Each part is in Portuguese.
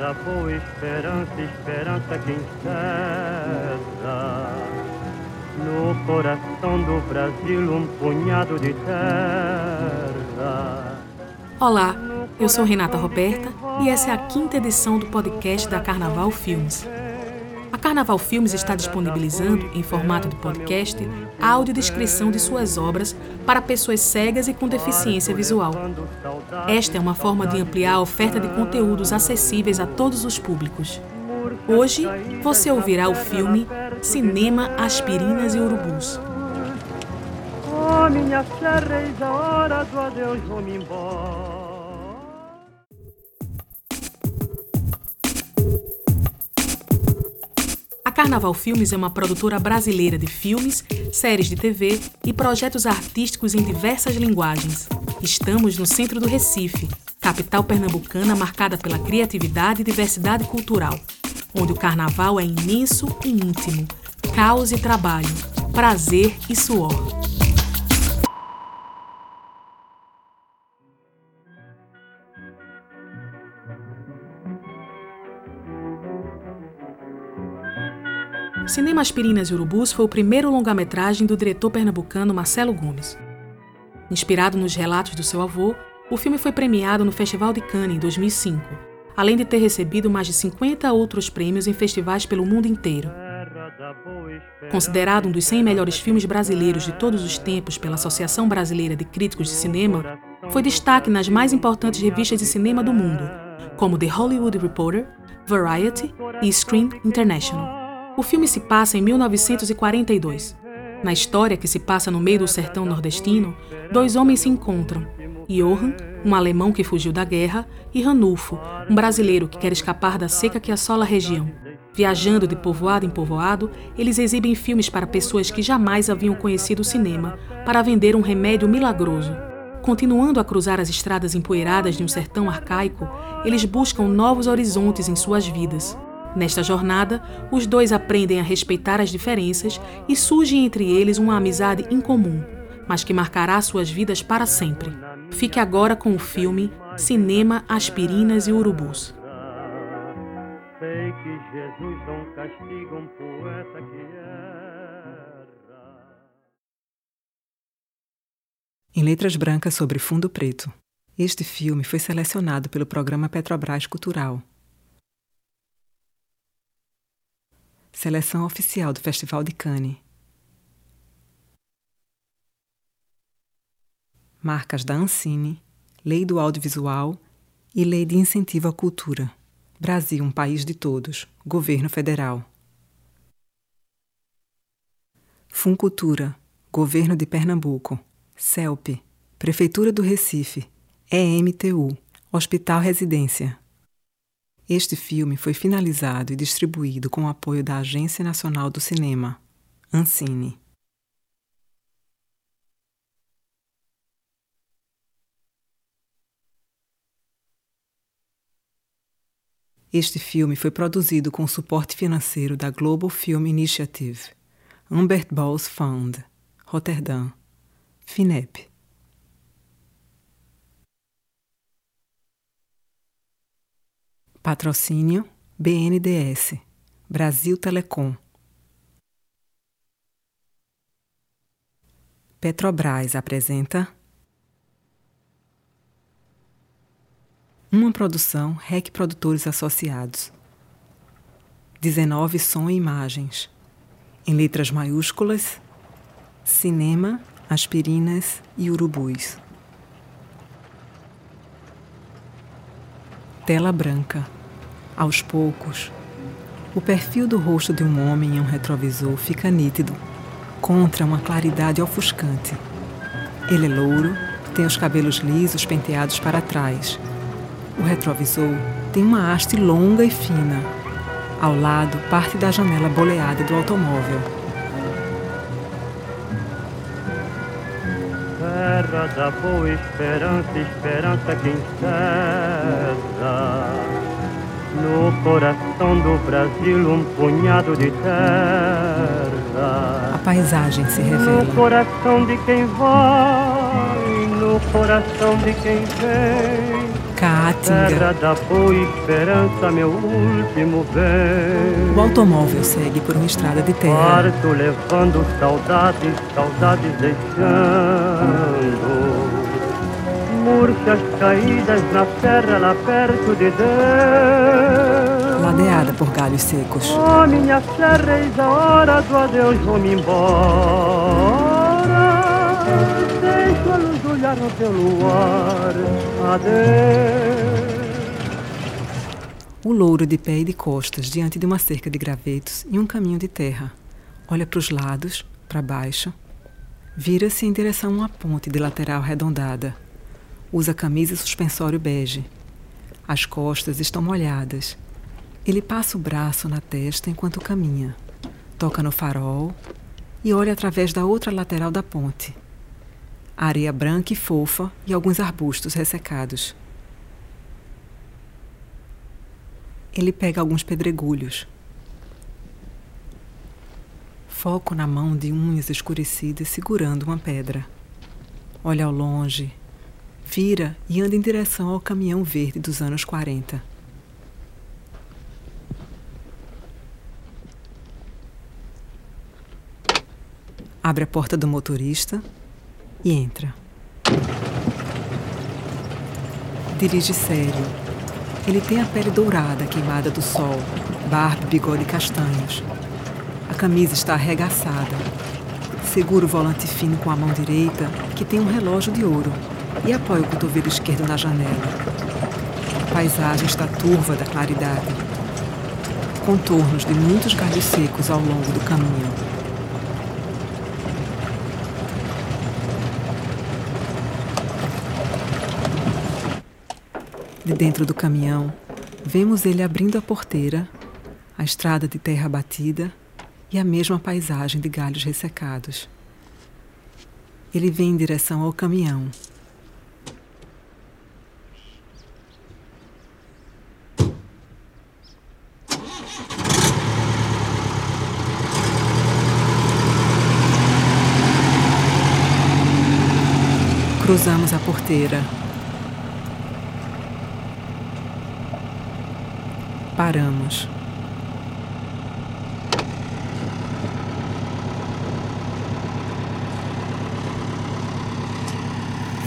da boa esperança, esperança que encerra no coração do Brasil um punhado de terra. Olá, eu sou Renata Roberta e essa é a quinta edição do podcast da Carnaval Filmes. A Carnaval Filmes está disponibilizando, em formato de podcast, a audiodescrição de suas obras para pessoas cegas e com deficiência visual. Esta é uma forma de ampliar a oferta de conteúdos acessíveis a todos os públicos. Hoje, você ouvirá o filme Cinema, Aspirinas e Urubus. A Carnaval Filmes é uma produtora brasileira de filmes, séries de TV e projetos artísticos em diversas linguagens. Estamos no centro do Recife, capital pernambucana marcada pela criatividade e diversidade cultural, onde o carnaval é imenso e íntimo, caos e trabalho, prazer e suor. Cinema Aspirinas e Urubus foi o primeiro longa-metragem do diretor pernambucano Marcelo Gomes. Inspirado nos relatos do seu avô, o filme foi premiado no Festival de Cannes em 2005, além de ter recebido mais de 50 outros prêmios em festivais pelo mundo inteiro. Considerado um dos 100 melhores filmes brasileiros de todos os tempos pela Associação Brasileira de Críticos de Cinema, foi destaque nas mais importantes revistas de cinema do mundo, como The Hollywood Reporter, Variety e Screen International. O filme se passa em 1942. Na história, que se passa no meio do sertão nordestino, dois homens se encontram. Johann, um alemão que fugiu da guerra, e Ranulfo, um brasileiro que quer escapar da seca que assola a região. Viajando de povoado em povoado, eles exibem filmes para pessoas que jamais haviam conhecido o cinema, para vender um remédio milagroso. Continuando a cruzar as estradas empoeiradas de um sertão arcaico, eles buscam novos horizontes em suas vidas. Nesta jornada, os dois aprendem a respeitar as diferenças e surge entre eles uma amizade incomum, mas que marcará suas vidas para sempre. Fique agora com o filme Cinema, Aspirinas e Urubus. Em letras brancas sobre fundo preto. Este filme foi selecionado pelo programa Petrobras Cultural. Seleção oficial do Festival de Cannes. Marcas da Ancine, Lei do Audiovisual e Lei de Incentivo à Cultura. Brasil, um país de todos. Governo Federal. Funcultura, Governo de Pernambuco. CELP, Prefeitura do Recife. EMTU, Hospital Residência. Este filme foi finalizado e distribuído com o apoio da Agência Nacional do Cinema, Ancine. Este filme foi produzido com o suporte financeiro da Global Film Initiative, Humbert Bos Fund, Rotterdam, FINEP. Patrocínio BNDS Brasil Telecom. Petrobras apresenta uma produção REC Produtores Associados. 19 som e imagens. Em letras maiúsculas cinema, aspirinas e urubus. Tela branca. Aos poucos, o perfil do rosto de um homem em um retrovisor fica nítido, contra uma claridade ofuscante. Ele é louro, tem os cabelos lisos penteados para trás. O retrovisor tem uma haste longa e fina. Ao lado, parte da janela boleada do automóvel. terra da boa esperança, esperança que no coração do Brasil um punhado de terra. A paisagem se revela. No coração de quem vai, no coração de quem vem. Caatinga. Terra da boa esperança, meu último bem. O automóvel segue por uma estrada de terra. Parto levando saudades, saudades deixando. Murchas caídas na serra lá perto de Deus. Ladeada por galhos secos. Oh, minha serra, eis a hora do adeus, vou-me embora. Deixo a luz olhar no teu luar. Adeus. O louro de pé e de costas diante de uma cerca de gravetos e um caminho de terra. Olha para os lados, para baixo. Vira-se em direção a uma ponte de lateral arredondada. Usa camisa e suspensório bege. As costas estão molhadas. Ele passa o braço na testa enquanto caminha. Toca no farol e olha através da outra lateral da ponte. Areia branca e fofa e alguns arbustos ressecados. Ele pega alguns pedregulhos. Foco na mão de unhas escurecidas segurando uma pedra. Olha ao longe, vira e anda em direção ao caminhão verde dos anos 40. Abre a porta do motorista e entra. Dirige sério. Ele tem a pele dourada, queimada do sol, barba e bigode castanhos. A camisa está arregaçada. Segura o volante fino com a mão direita, que tem um relógio de ouro, e apoia o cotovelo esquerdo na janela. A paisagem está turva da claridade. Contornos de muitos galhos secos ao longo do caminho. De dentro do caminhão, vemos ele abrindo a porteira, a estrada de terra batida e a mesma paisagem de galhos ressecados. Ele vem em direção ao caminhão. Cruzamos a porteira. Paramos.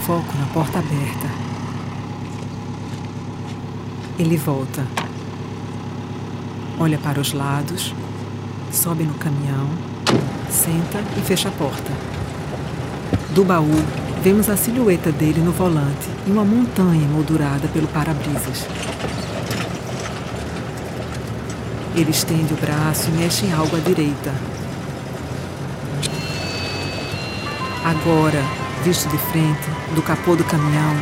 Foco na porta aberta. Ele volta. Olha para os lados, sobe no caminhão, senta e fecha a porta. Do baú, vemos a silhueta dele no volante e uma montanha emoldurada pelo para-brisas. Ele estende o braço e mexe em algo à direita. Agora, visto de frente, do capô do caminhão,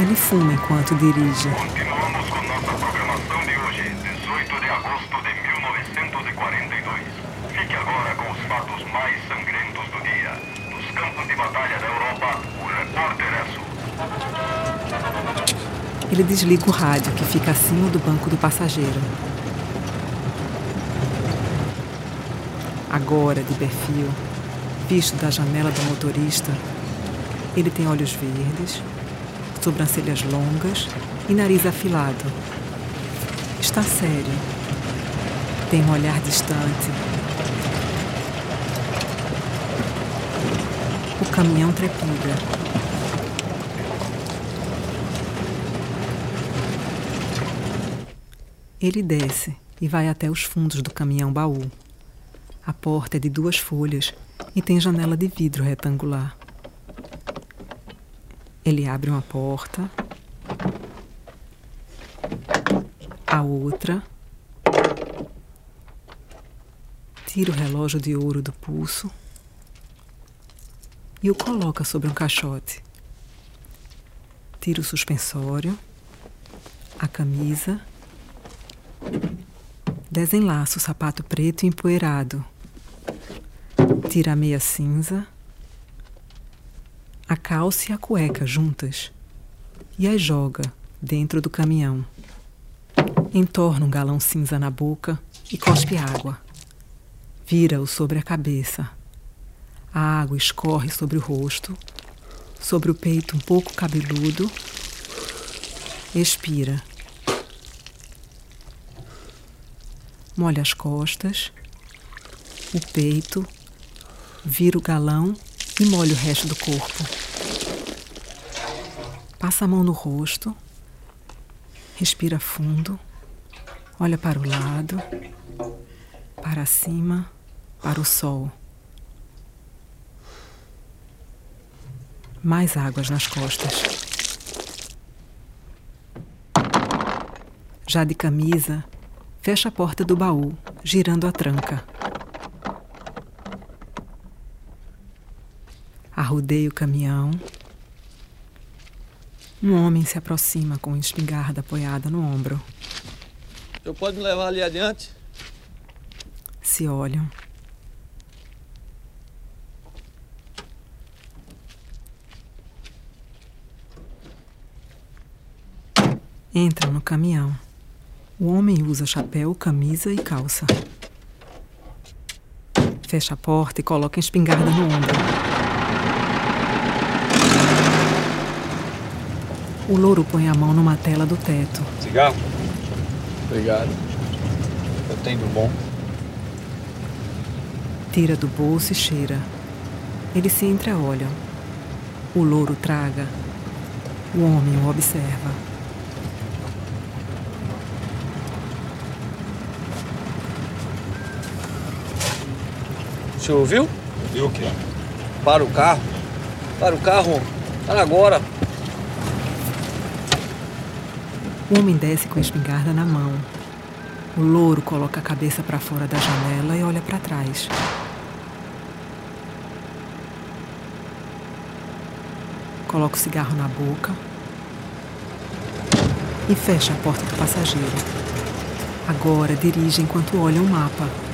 ele fuma enquanto dirige. Continuamos com nossa programação de hoje, 18 de agosto de 1942. Fique agora com os fatos mais sangrentos do dia. Dos campos de batalha da Europa, o repórter Esso. Ele desliga o rádio que fica acima do banco do passageiro. Agora, de perfil, visto da janela do motorista, ele tem olhos verdes, sobrancelhas longas e nariz afilado. Está sério. Tem um olhar distante. O caminhão trepida. Ele desce e vai até os fundos do caminhão baú. A porta é de duas folhas e tem janela de vidro retangular. Ele abre uma porta, a outra, tira o relógio de ouro do pulso e o coloca sobre um caixote. Tira o suspensório, a camisa, desenlaça o sapato preto empoeirado, tira a meia cinza, a calça e a cueca juntas e as joga dentro do caminhão. Entorna um galão cinza na boca e cospe água. Vira-o sobre a cabeça. A água escorre sobre o rosto, sobre o peito um pouco cabeludo Expira. Molha as costas, o peito, vira o galão e molha o resto do corpo. Passa a mão no rosto, respira fundo, olha para o lado, para cima, para o sol. Mais águas nas costas. Já de camisa, fecha a porta do baú, girando a tranca. Arrudeia o caminhão. Um homem se aproxima com espingarda apoiada no ombro. Eu pode me levar ali adiante? Se olham. Entram no caminhão. O homem usa chapéu, camisa e calça. Fecha a porta e coloca a espingarda no ombro. O louro põe a mão numa tela do teto. Cigarro? Obrigado. Eu tenho do bom. Tira do bolso e cheira. Eles se entreolham. O louro traga. O homem o observa. Ouviu? E o quê? Para o carro. Para o carro. Para agora. O homem desce com a espingarda na mão. O louro coloca a cabeça para fora da janela e olha para trás. Coloca o cigarro na boca e fecha a porta do passageiro. Agora dirige enquanto olha o mapa.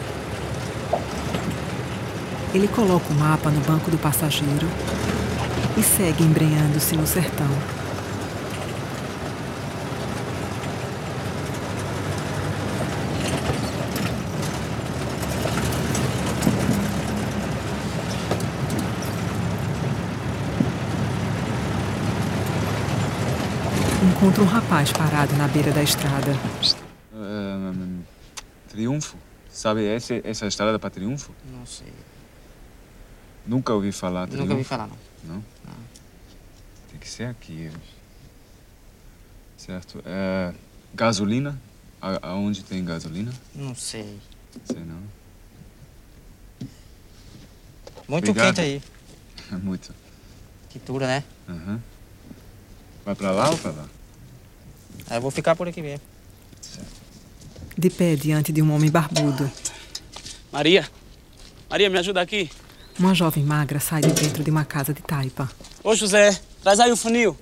Ele coloca o mapa no banco do passageiro e segue embrenhando-se no sertão. Encontra um rapaz parado na beira da estrada. Ehm, triunfo? Sabe esse, essa estrada para Triunfo? Não sei. Nunca ouvi falar. Nunca ouvi falar, não. Não? Não. Tem que ser aqui. Certo. É, gasolina? A- aonde tem gasolina? Não sei. Sei não. Muito Obrigado. quente aí. Muito. Quintura, né? Aham. Vai pra lá ou pra lá? Eu vou ficar por aqui mesmo. De pé diante de um homem barbudo. Maria, Maria, me ajuda aqui. Uma jovem magra sai de dentro de uma casa de taipa. Ô José, traz aí o funil.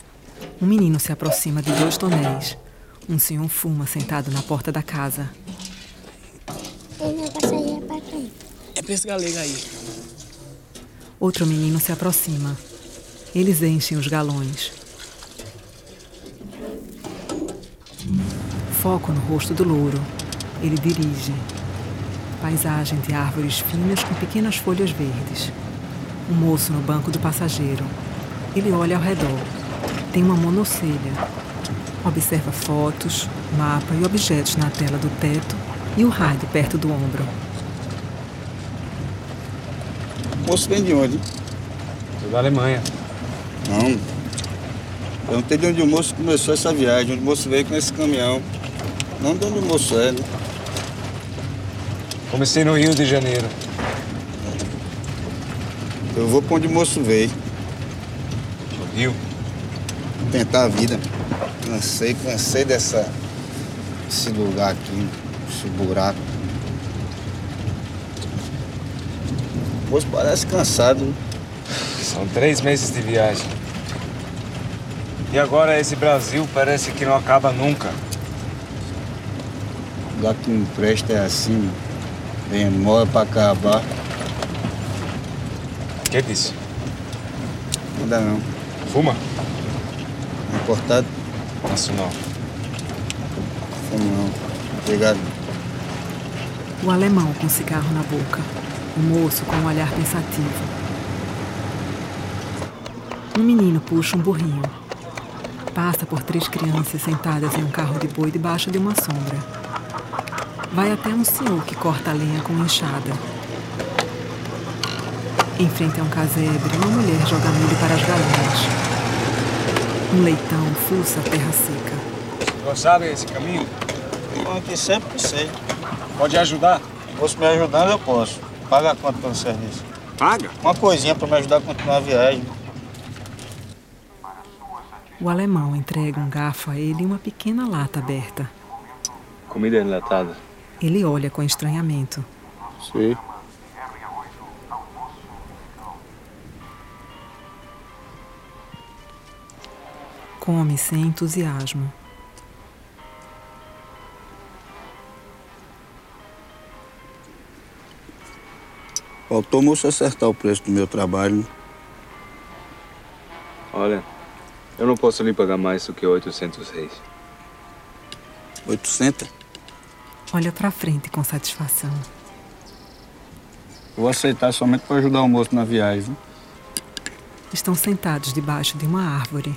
Um menino se aproxima de dois tonéis. Um senhor fuma sentado na porta da casa. Esse negócio aí é pra quem? É pra esse galego aí. Outro menino se aproxima. Eles enchem os galões. Foco no rosto do louro. Ele dirige. Paisagem de árvores finas com pequenas folhas verdes. Um moço no banco do passageiro. Ele olha ao redor. Tem uma monocelha. Observa fotos, mapa e objetos na tela do teto e o rádio perto do ombro. O moço vem de onde? Da Alemanha. Não. Perguntei de onde o moço começou essa viagem, onde o moço veio com esse caminhão. Não de onde o moço é, né? Comecei no Rio de Janeiro. Eu vou pra onde o moço veio. No Rio? Tentar a vida. Cansei, cansei dessa. desse lugar aqui, esse buraco. O moço parece cansado. né? São três meses de viagem. E agora esse Brasil parece que não acaba nunca. O lugar que não presta é assim. Demora pra acabar. Que disse? Nada não. Fuma? Importado? Nacional. Fumo não. Obrigado. O alemão com cigarro na boca. O moço com um olhar pensativo. Um menino puxa um burrinho. Passa por três crianças sentadas em um carro de boi debaixo de uma sombra. Vai até um senhor que corta a lenha com enxada. Em frente a um casebre, uma mulher joga milho para as galinhas. Um leitão fuça a terra seca. Não sabe esse caminho? Eu aqui sempre que sei. Pode ajudar? Posso me ajudando, eu posso. Paga quanto pelo serviço? Paga? Uma coisinha para me ajudar a continuar a viagem. O alemão entrega um garfo a ele e uma pequena lata aberta. Comida enlatada. Ele olha com estranhamento. Sim. Come sem entusiasmo. Faltou moço acertar o preço do meu trabalho. Olha, eu não posso lhe pagar mais do que 800 reis. 800? Olha para frente com satisfação. Vou aceitar somente para ajudar o moço na viagem. viu? Estão sentados debaixo de uma árvore.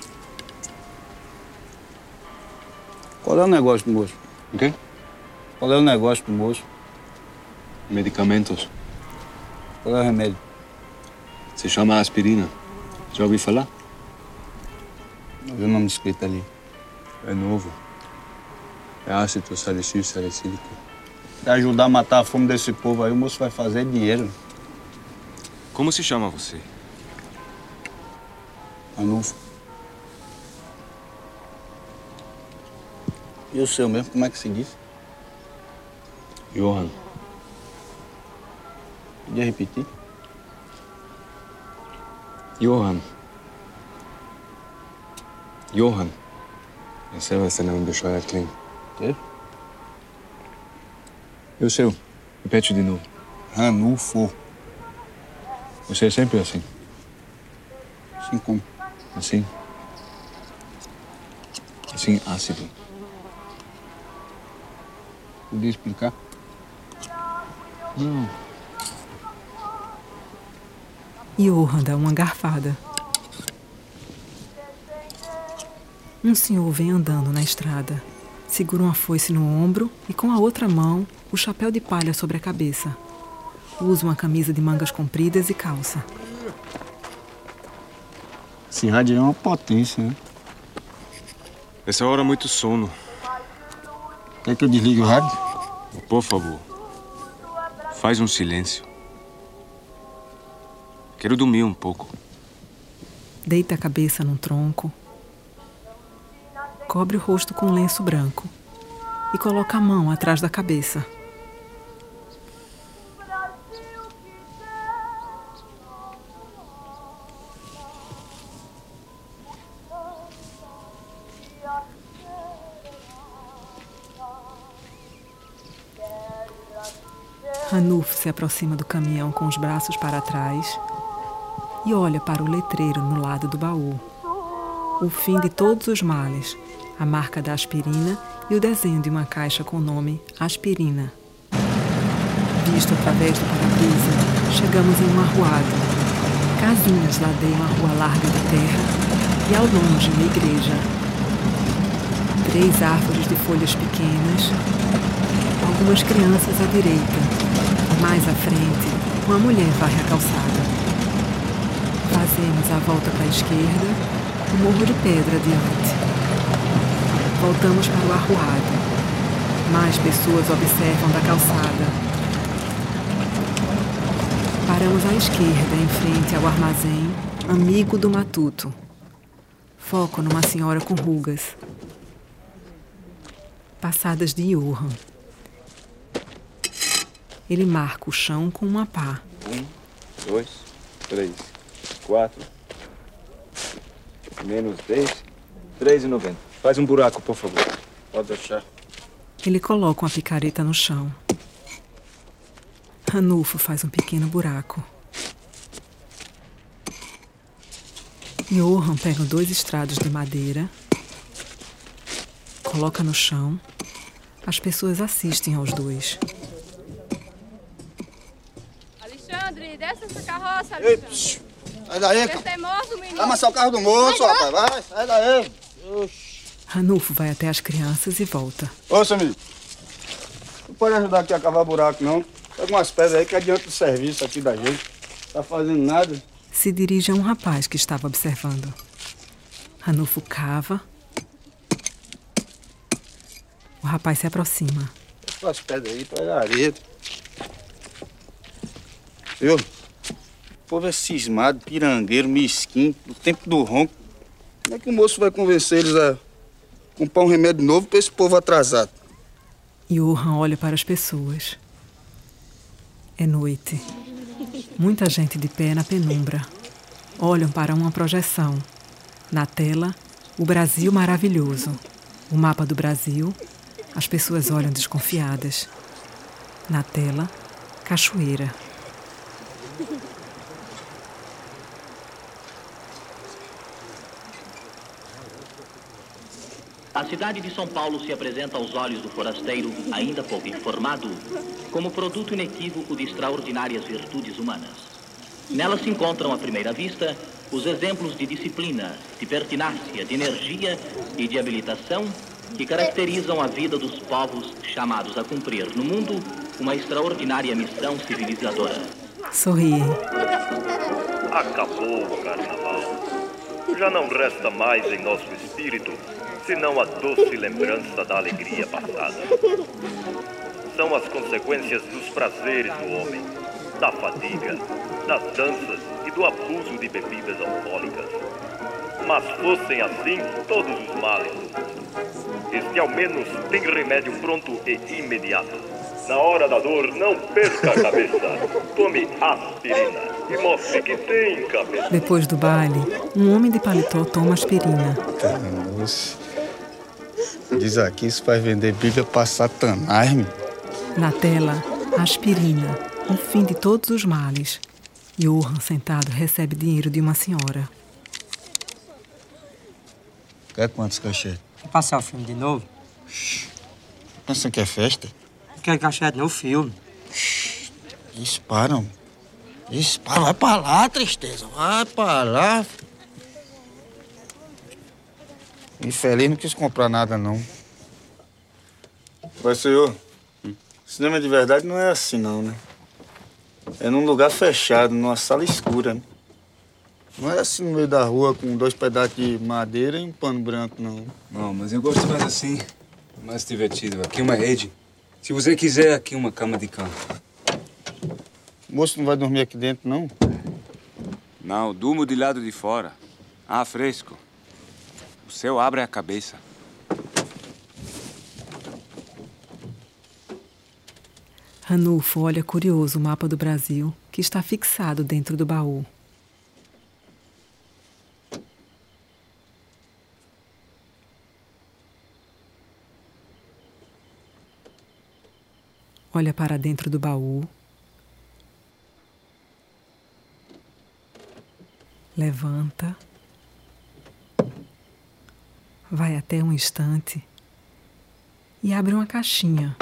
Qual é o negócio do moço? O quê? Qual é o negócio do moço? Medicamentos. Qual é o remédio? Se chama aspirina. Já ouviu falar? Não vi o nome escrito ali. É novo. É ácido salicílico salicílico. Se ajudar a matar a fome desse povo aí, o moço vai fazer dinheiro. Como se chama você? Anufo. E o seu mesmo, como é que se diz? Johan. Podia repetir? Johan. Johan. Esse vai ser o nome do Scheuerkling. Quê? E o seu? Repete de novo. Ranulfo. Você é sempre assim? Assim como? Assim? Assim, ácido. Podia explicar? Não. Johan dá uma garfada. Um senhor vem andando na estrada. Segura uma foice no ombro e com a outra mão o chapéu de palha sobre a cabeça. Usa uma camisa de mangas compridas e calça. Esse rádio é uma potência, né? Essa hora é muito sono. Quer que eu desligue o rádio? Por favor. Faz um silêncio. Quero dormir um pouco. Deita a cabeça num tronco. Cobre o rosto com um lenço branco e coloca a mão atrás da cabeça. Ranulfo se aproxima do caminhão com os braços para trás e olha para o letreiro no lado do baú. O fim de todos os males, a marca da aspirina e o desenho de uma caixa com o nome Aspirina. Visto através do para-brisa, chegamos em um arruado. Casinhas ladeiam a rua larga de terra e ao longe uma igreja. Três árvores de folhas pequenas, algumas crianças à direita. Mais à frente, uma mulher varre a calçada. Fazemos a volta para a esquerda, o morro de pedra adiante. Voltamos para o arruado. Mais pessoas observam da calçada. Paramos à esquerda, em frente ao armazém Amigo do Matuto. Foco numa senhora com rugas. Passadas de Johan. Ele marca o chão com uma pá. Um, dois, três, quatro. Menos dez. Três e noventa. Faz um buraco, por favor. Pode deixar. Ele coloca uma picareta no chão. Ranulfo faz um pequeno buraco. Johan pega dois estrados de madeira, coloca no chão. As pessoas assistem aos dois. Alexandre, desce essa carroça, Ei, Alexandre. Sai daí, Você é cara. teimoso, menino. Vai amassar o carro do moço, rapaz. Vai, sai daí. Ranulfo vai até as crianças e volta. Ô, Samir, não pode ajudar aqui a cavar buraco, não. Pega umas pedras aí que adianta do serviço aqui da gente. Tá fazendo nada. Se dirige a um rapaz que estava observando. Ranulfo cava. O rapaz se aproxima. Pega as pedras aí, pega areia. Viu? O povo é cismado, pirangueiro, mesquinho, no tempo do ronco. Como é que o moço vai convencer eles a comprar um remédio novo pra esse povo atrasado? Johan olha para as pessoas. É noite. Muita gente de pé na penumbra. Olham para uma projeção. Na tela, o Brasil maravilhoso. O mapa do Brasil. As pessoas olham desconfiadas. Na tela, cachoeira. Cidade de São Paulo se apresenta aos olhos do forasteiro, ainda pouco informado, como produto inequívoco de extraordinárias virtudes humanas. Nela se encontram, à primeira vista, os exemplos de disciplina, de pertinácia, de energia e de habilitação que caracterizam a vida dos povos chamados a cumprir no mundo uma extraordinária missão civilizadora. Sorriem. Acabou o carnaval. Já não resta mais em nosso espírito senão a doce lembrança da alegria passada. São as consequências dos prazeres do homem, da fadiga, das danças e do abuso de bebidas alcoólicas. Mas fossem assim todos os males do mundo. Este ao menos tem remédio pronto e imediato. Na hora da dor, não perca a cabeça. Tome aspirina e mostre que tem cabeça. Depois do baile, um homem de paletó toma aspirina. Moço. Diz aqui isso vai vender Bíblia pra Satanás, meu. Na tela, aspirina, o fim de todos os males. Johan, sentado, recebe dinheiro de uma senhora. Quer quantos cachê? Quer passar o filme de novo? Pensa que é festa? Quer cachê no filme? Disparam. Dispara, vai pra lá, tristeza. Vai pra lá. Infeliz não quis comprar nada, não. Vai, senhor. Cinema de verdade não é assim, não, né? É num lugar fechado, numa sala escura, né? Não é assim no meio da rua com dois pedaços de madeira e um pano branco, não. Não, mas eu gosto mais assim. Mais divertido. Aqui uma rede. Se você quiser, aqui uma cama de cama. O moço não vai dormir aqui dentro, não? Não, durmo de lado de fora. Ah, fresco. O céu abre a cabeça. Ranulfo olha curioso o mapa do Brasil, que está fixado dentro do baú. Olha para dentro do baú. Levanta. Vai até um instante e abre uma caixinha.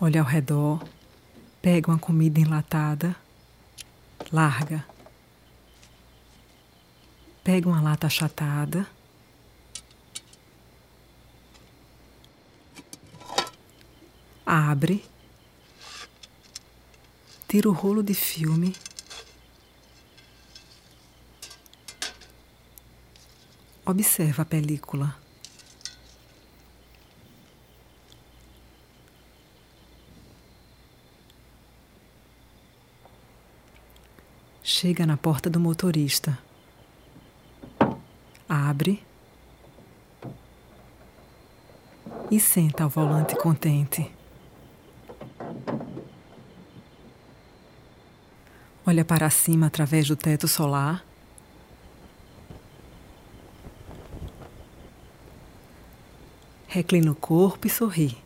Olha ao redor, pega uma comida enlatada, larga. Pega uma lata achatada. Abre. Tira o rolo de filme. Observa a película. Chega na porta do motorista. Abre. E senta ao volante contente. Olha para cima através do teto solar. Reclina o corpo e sorri.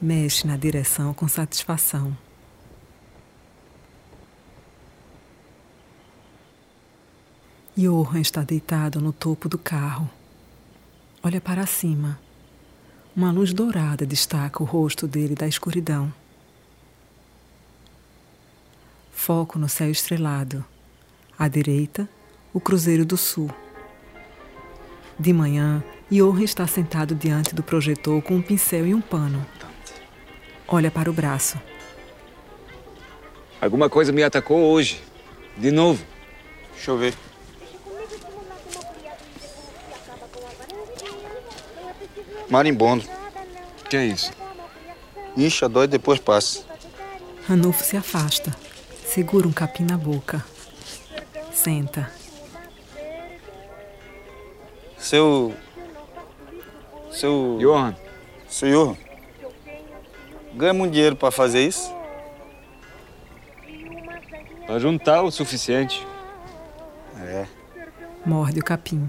Mexe na direção com satisfação. Johan está deitado no topo do carro. Olha para cima. Uma luz dourada destaca o rosto dele da escuridão. Foco no céu estrelado. À direita, o Cruzeiro do Sul. De manhã, Johan está sentado diante do projetor com um pincel e um pano. Olha para o braço. Alguma coisa me atacou hoje. De novo. Deixa eu ver. Marimbondo. Que é isso? Incha, dói, depois passa. Ranulfo se afasta. Segura um capim na boca. Senta. Seu. Seu. Johan. Seu Johan. Ganha muito dinheiro pra fazer isso? Pra juntar o suficiente. É. Morde o capim.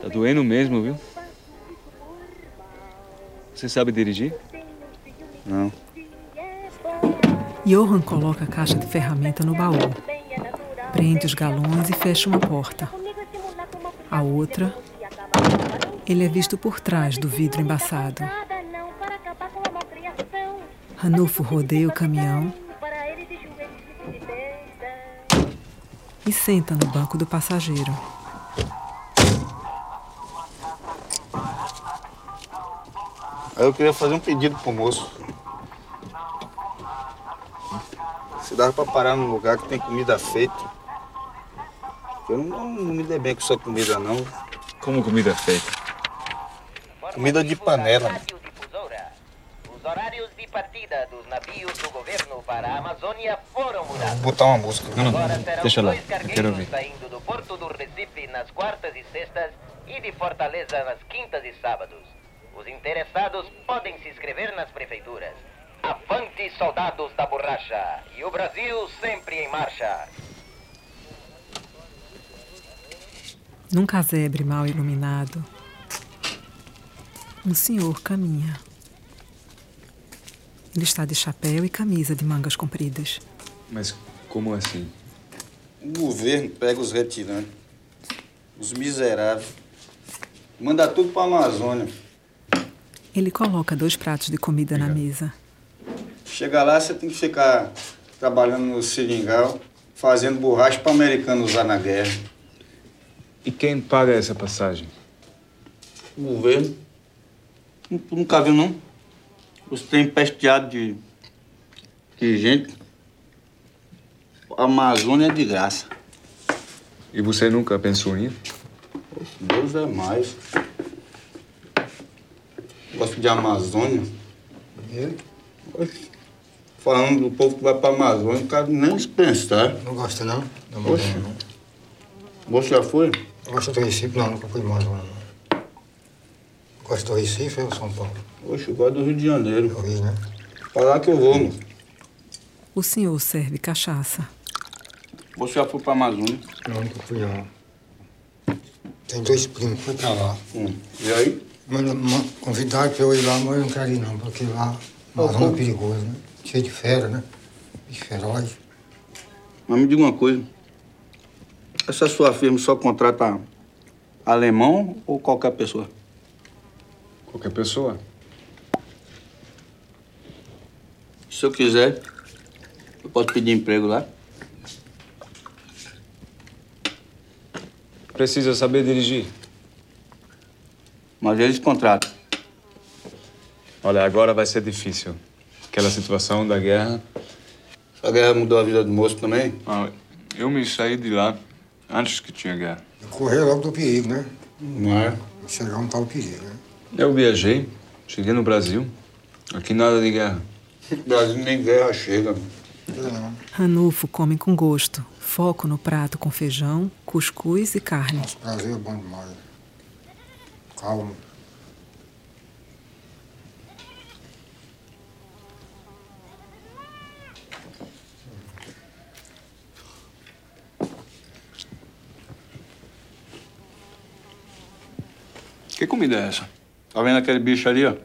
Tá doendo mesmo, viu? Você sabe dirigir? Não. Johan coloca a caixa de ferramenta no baú. Prende os galões e fecha uma porta. A outra, ele é visto por trás do vidro embaçado. Ranulfo rodeia o caminhão e senta no banco do passageiro. Aí eu queria fazer um pedido pro moço. Se dava pra parar num lugar que tem comida feita. Eu não, não me dei bem com essa comida, não. Como comida feita? Comida de panela. Os horários de partida dos navios do governo para a Amazônia foram mudados. Vou botar uma música. Não, não, Agora serão deixa lá. dois Eu quero ouvir. saindo do porto do Recife nas quartas e sextas e de Fortaleza nas quintas e sábados. Os interessados podem se inscrever nas prefeituras. Avante, soldados da borracha! E o Brasil sempre em marcha! Num casebre mal iluminado, um senhor caminha. Ele está de chapéu e camisa de mangas compridas. Mas como assim? O governo pega os retirantes, os miseráveis, manda tudo pra Amazônia. Ele coloca dois pratos de comida na mesa. Chega lá, você tem que ficar trabalhando no seringal, fazendo borracha para americano usar na guerra. E quem paga essa passagem? O governo. Nu- Nunca viu, não? Os trem pesteado de, de gente. A Amazônia é de graça. E você nunca pensou nisso? Deus é mais. Gosto de Amazônia. Oxe, Falando do povo que vai pra Amazônia, não quero nem se pensar. Não gosta, não? Da Oxe. Amazônia, não. Você já foi? Gosta do Recife? Não, nunca fui de Amazônia, não. Gosta do Recife ou São Paulo? Oxe, eu gosto do Rio de Janeiro. Eu vi, né? Pra lá que eu vou, mano. O senhor serve cachaça. Você já foi pra Amazônia? Não, nunca fui, não. Tem dois primos que foi pra lá. Hum. E aí? Mas, ma- convidaram pra eu ir lá, mas eu não quero ir, não, porque lá a Amazônia é perigoso, né? Cheio de fera, né? Bicho feroz. Mas me diga uma coisa. Essa sua firma só contrata alemão ou qualquer pessoa? Qualquer pessoa. Se eu quiser, eu posso pedir emprego lá. Precisa saber dirigir. Mas eles contratam. Olha, agora vai ser difícil. Aquela situação da guerra. A guerra mudou a vida do moço também? Ah, eu me saí de lá antes que tinha guerra. Correr logo do perigo, né? Não é? Chegar onde tá o perigo, né? Eu viajei, cheguei no Brasil. Aqui nada de guerra. Brasil nem guerra chega. Ranulfo come com gosto. Foco no prato com feijão, cuscuz e carne. O Brasil é bom demais. Calma. Comida é essa? Tá vendo aquele bicho ali, ó?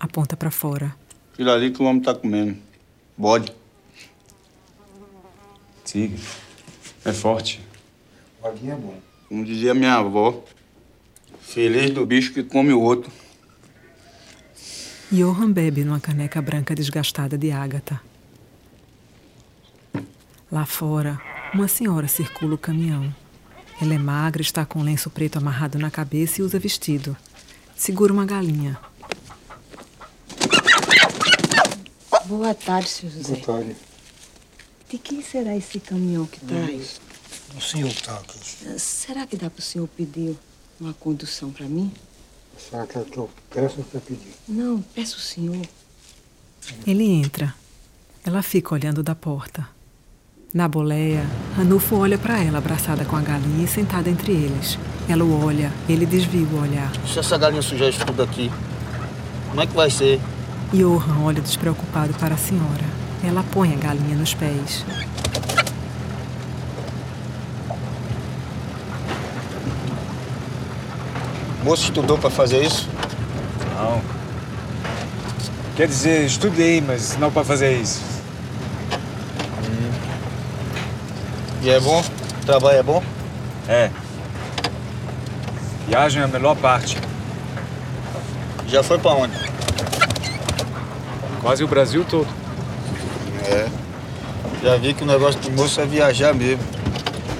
Aponta pra fora. Aquilo ali que o homem tá comendo. Bode. Tigre. É forte. Bodinho é bom. Como dizia minha avó, feliz do bicho que come o outro. Johan bebe numa caneca branca desgastada de ágata. Lá fora, Uma senhora circula o caminhão. Ela é magra, está com um lenço preto amarrado na cabeça e usa vestido. Segura uma galinha. Boa tarde, senhor José. Boa tarde. De quem será esse caminhão que traz? O senhor tá aqui. Será que dá para o senhor pedir uma condução para mim? Será que é que eu peço ou quer pedir? Não, peço o senhor. Ele entra. Ela fica olhando da porta. Na boleia, Ranulfo olha para ela, abraçada com a galinha e sentada entre eles. Ela o olha, ele desvia o olhar. Se essa galinha sujar isso tudo aqui, como é que vai ser? Johan olha despreocupado para a senhora. Ela põe a galinha nos pés. O moço estudou para fazer isso? Não. Quer dizer, estudei, mas não para fazer isso. E é bom? O trabalho é bom? É. Viagem é a melhor parte. Já foi para onde? Quase o Brasil todo. É. Já vi que o negócio do moço é viajar mesmo.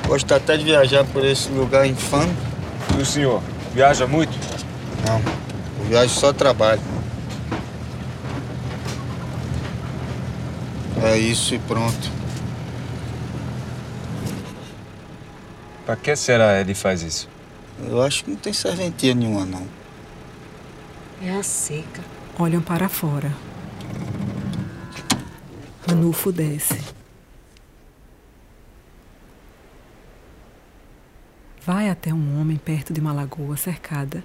Gosta até de viajar por esse lugar infame. E o senhor? Viaja muito? Não. Eu viajo só trabalho. É isso e pronto. Pra que será ele faz isso? Eu acho que não tem serventia nenhuma, não. É a seca. Olham para fora. Ranulfo desce. Vai até um homem perto de uma lagoa cercada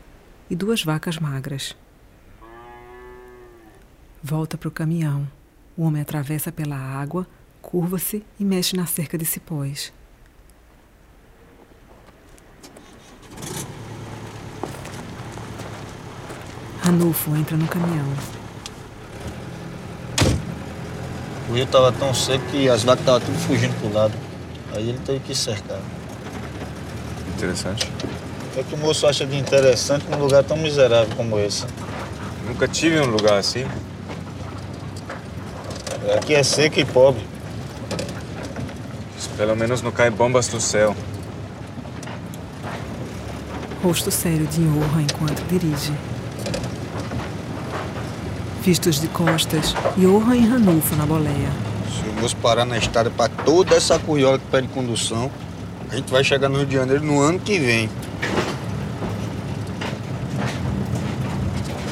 e duas vacas magras. Volta para o caminhão. O homem atravessa pela água, curva-se e mexe na cerca de cipós. Ranulfo entra no caminhão. O rio tava tão seco que as vacas estavam tudo fugindo pro lado. Aí ele teve que cercar. Interessante. O que, é que o moço acha de interessante num lugar tão miserável como esse? Nunca tive um lugar assim. Aqui é seco e pobre. Pelo menos não caem bombas do céu. Rosto sério de Johan enquanto dirige. Vistos de costas, Johan e Ranulfo na boleia. Se o moço parar na estrada para toda essa curriola que pede condução, a gente vai chegar no Rio de Janeiro no ano que vem.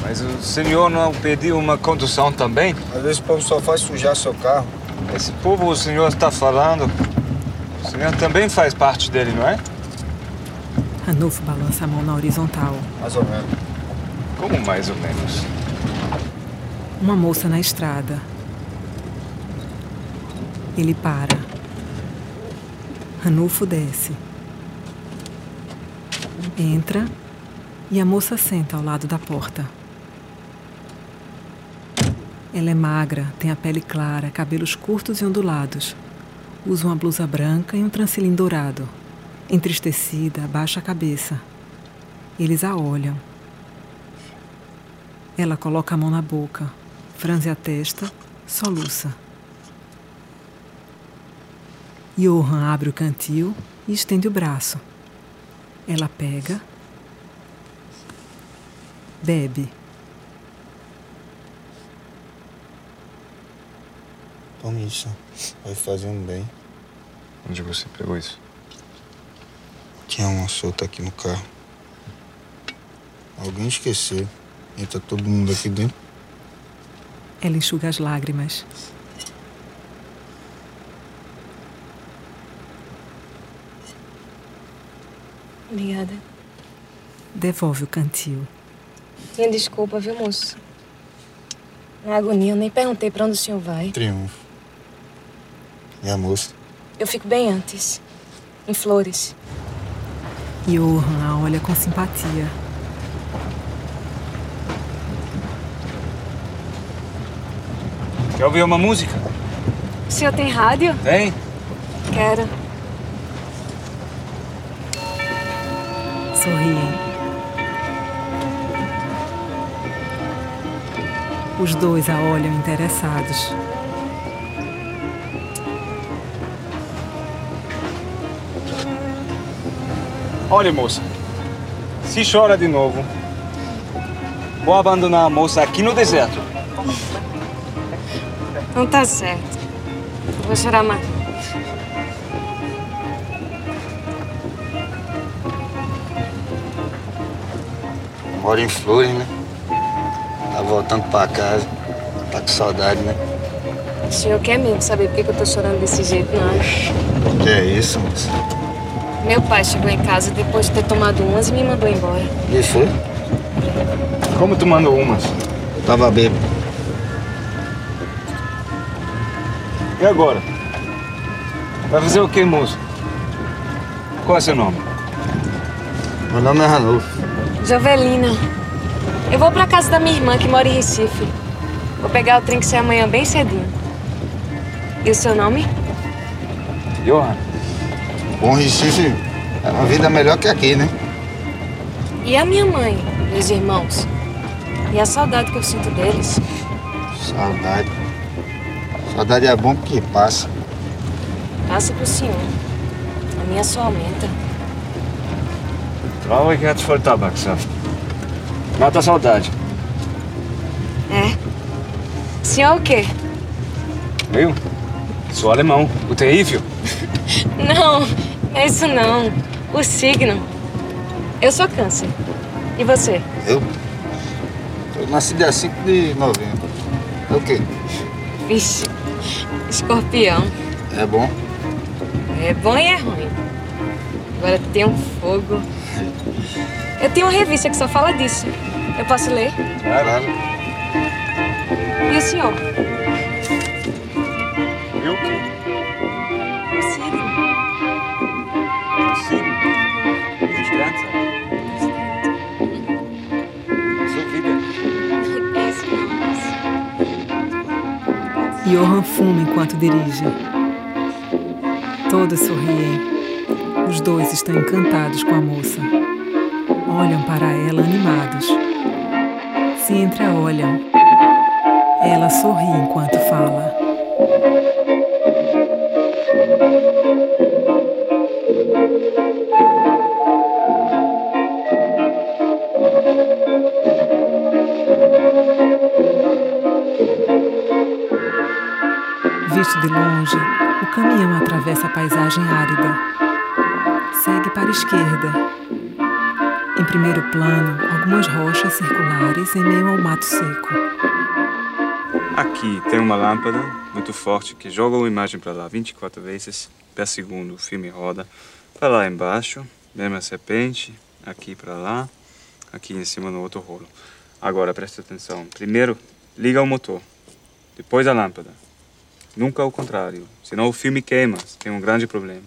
Mas o senhor não pediu uma condução também? Às vezes o povo só faz sujar seu carro. Esse povo o senhor está falando, o senhor também faz parte dele, não é? Ranulfo balança a mão na horizontal. Mais ou menos. Como mais ou menos? Uma moça na estrada. Ele para. Ranulfo desce. Entra e a moça senta ao lado da porta. Ela é magra, tem a pele clara, cabelos curtos e ondulados. Usa uma blusa branca e um trancelim dourado. Entristecida, abaixa a cabeça. Eles a olham. Ela coloca a mão na boca, franze a testa, soluça. Johan abre o cantil e estende o braço. Ela pega, bebe. Tome isso. Vai fazer um bem. Onde você pegou isso? Tinha uma solta aqui no carro. Alguém esqueceu. Entra todo mundo aqui dentro. Ela enxuga as lágrimas. Obrigada. Devolve o cantil. Tenha desculpa, viu, moço? Na agonia, eu nem perguntei pra onde o senhor vai. Triunfo. E a moça? Eu fico bem antes. Em Flores. Johan a olha com simpatia. Quer ouvir uma música? O senhor tem rádio? Tem? Quero. Sorriem. Os dois a olham interessados. Olha, moça. Se chora de novo, vou abandonar a moça aqui no deserto. Não tá certo. Eu vou chorar mais. Mora em Flores, né? Tá voltando pra casa. Tá com saudade, né? O senhor quer mesmo saber por que eu tô chorando desse jeito, não? Que é isso, moça? Meu pai chegou em casa depois de ter tomado umas e me mandou embora. E foi? Como tu mandou umas? Tava bêbado. E agora? Vai fazer o quê, moço? Qual é seu nome? Meu nome é Ranulfo. Jovelina. Eu vou pra casa da minha irmã que mora em Recife. Vou pegar o trem que sai amanhã bem cedinho. E o seu nome? Johan. Bom Recife é uma vida melhor que aqui, né? E a minha mãe, meus irmãos? E a saudade que eu sinto deles? Saudade. Saudade é bom porque passa. Passa pro senhor. A minha só aumenta. Traurig hat voll Tabaksaft. Mata a saudade. É? O senhor é o quê? Eu? Sou alemão. O terrível. Não é isso não. O signo. Eu sou câncer. E você? Eu? Eu nasci dia 5 de novembro. É o quê? Vixe, escorpião. É bom? É bom e é ruim. Agora tem um fogo. Eu tenho uma revista que só fala disso. Eu posso ler? Claro. E o senhor? Eu o quê? O signo. Johan fuma enquanto dirige. Todos sorriem. Os dois estão encantados com a moça. Olham para ela animados. Se entreolham. Ela sorri enquanto fala. Longe, o caminhão atravessa a paisagem árida. Segue para a esquerda. Em primeiro plano, algumas rochas circulares em meio ao mato seco. Aqui tem uma lâmpada muito forte que joga uma imagem para lá 24 vezes per segundo. O filme roda. Para lá embaixo, mesma serpente, aqui para lá, aqui em cima no outro rolo. Agora presta atenção. Primeiro, liga o motor. Depois a lâmpada. Nunca o contrário, senão o filme queima. Tem um grande problema.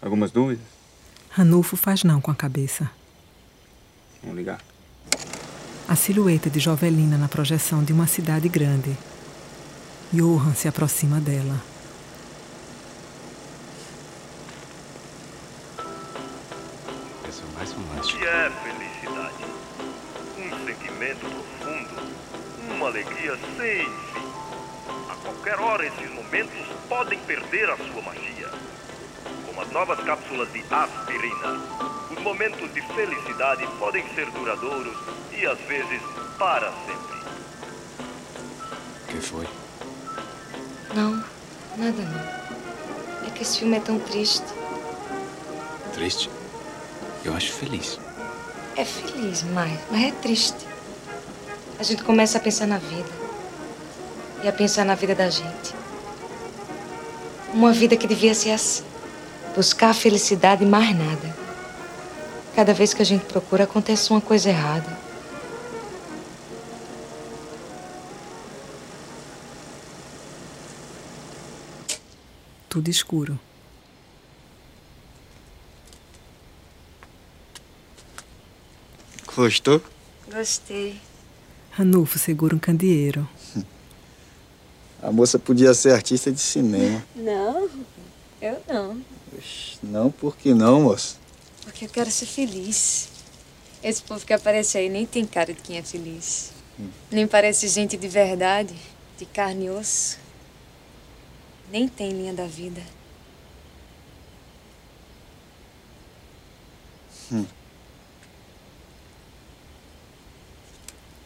Algumas dúvidas? Ranulfo faz não com a cabeça. Vamos ligar. A silhueta de Jovelina na projeção de uma cidade grande. Johan se aproxima dela. Esse é o mais romântico. O que é felicidade? Um sentimento profundo, uma alegria sem qualquer hora esses momentos podem perder a sua magia. Como as novas cápsulas de aspirina, os momentos de felicidade podem ser duradouros e às vezes para sempre. O que foi? Não, nada não. É que esse filme é tão triste. Triste? Eu acho feliz. É feliz, mas, mas é triste. A gente começa a pensar na vida. E a pensar na vida da gente. Uma vida que devia ser assim. Buscar a felicidade e mais nada. Cada vez que a gente procura, acontece uma coisa errada. Tudo escuro. Gostou? Gostei. Ranulfo segura um candeeiro. A moça podia ser artista de cinema. Não, eu não. Não, por que não, moça? Porque eu quero ser feliz. Esse povo que aparece aí nem tem cara de quem é feliz. Nem parece gente de verdade, de carne e osso. Nem tem linha da vida.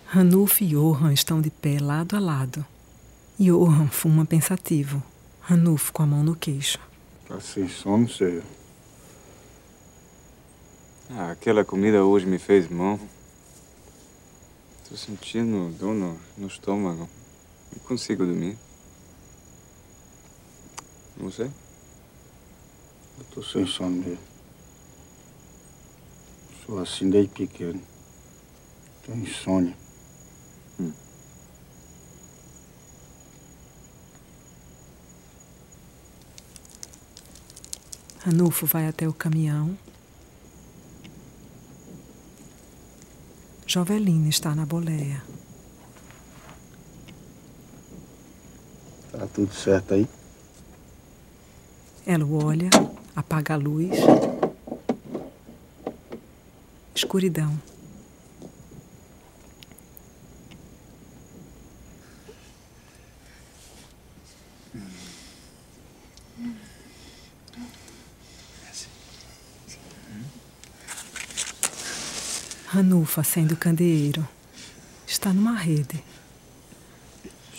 Ranulfo e Johan estão de pé lado a lado. Johan fuma pensativo. Ranulfo com a mão no queixo. Tá sem sono, sério. Ah, aquela comida hoje me fez mal. Tô sentindo dor no, no estômago. Não consigo dormir. Não sei. Eu tô sem sono mesmo. Sou assim desde pequeno. Tenho insônia. Ranulfo vai até o caminhão. Jovelina está na boleia. Tá tudo certo aí? Ela o olha, apaga a luz. Escuridão. Ranulfo acende o candeeiro. Está numa rede.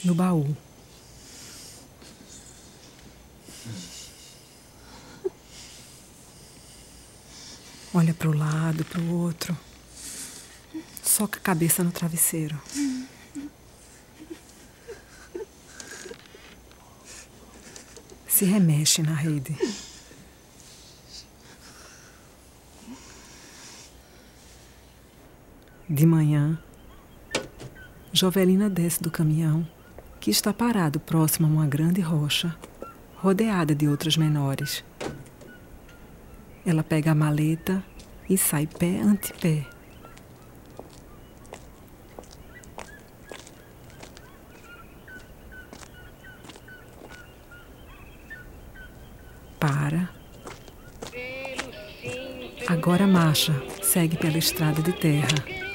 No baú. Olha para o lado, para o outro. Soca a cabeça no travesseiro. Se remexe na rede. De manhã, Jovelina desce do caminhão, que está parado próximo a uma grande rocha, rodeada de outras menores. Ela pega a maleta e sai pé ante pé. Para. Agora marcha, segue pela estrada de terra.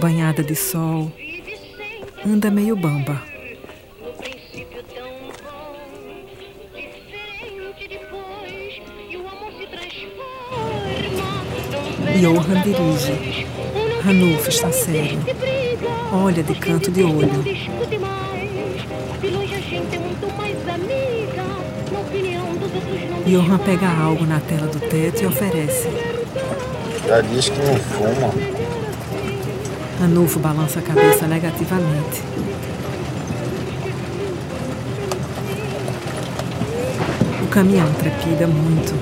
Banhada de sol, anda meio bamba. Johan dirige. Ranulfo está sério. Olha de canto de olho. Johan pega algo na tela do teto e oferece. Já disse que não fuma. Ranulfo balança a cabeça negativamente. O caminhão trepida muito.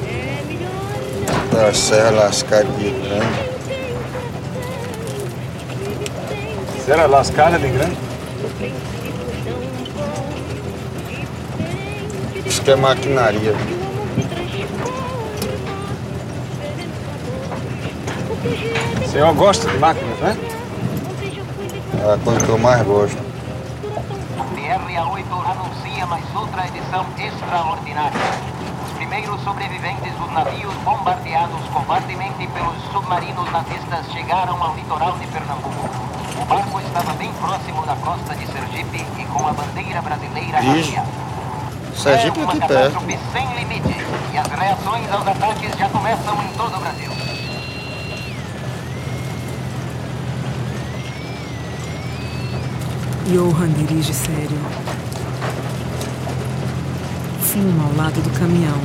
Da Serra Lascada de Grande. Serra Lascada de Grande? Isso que é maquinaria. O senhor gosta de máquinas, né? É a coisa que eu mais gosto. TRA-8 anuncia mais outra edição extraordinária. Os primeiros sobreviventes dos navios bombardeados covardemente pelos submarinos nazistas chegaram ao litoral de Pernambuco. O barco estava bem próximo da costa de Sergipe e com a bandeira brasileira havia. Sergipe é é uma aqui perto. sem limite e as reações aos ataques já começam em todo o Brasil. Johan dirige sério. Fuma ao lado do caminhão.